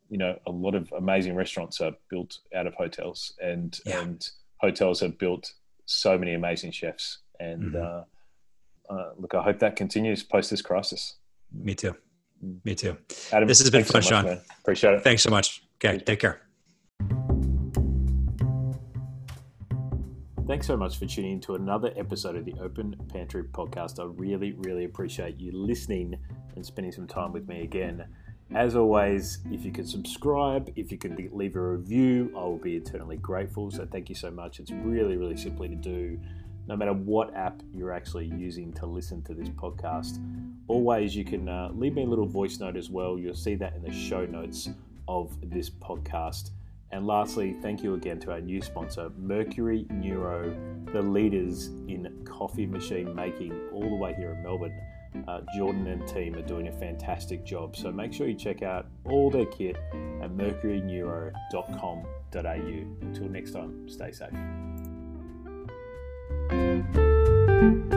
you know a lot of amazing restaurants are built out of hotels and yeah. and hotels have built so many amazing chefs and mm-hmm. uh, uh, look I hope that continues post this crisis. Me too. Me too. Adam, this has been fun, so Sean. Man. Appreciate it. Thanks so much. Okay, take care. Thanks so much for tuning in to another episode of the Open Pantry podcast. I really, really appreciate you listening and spending some time with me again. As always, if you can subscribe, if you can leave a review, I will be eternally grateful. So thank you so much. It's really, really simply to do no matter what app you're actually using to listen to this podcast. Always, you can uh, leave me a little voice note as well. You'll see that in the show notes of this podcast. And lastly, thank you again to our new sponsor, Mercury Neuro, the leaders in coffee machine making all the way here in Melbourne. Uh, Jordan and team are doing a fantastic job. So make sure you check out all their kit at mercuryneuro.com.au. Until next time, stay safe. Thank you.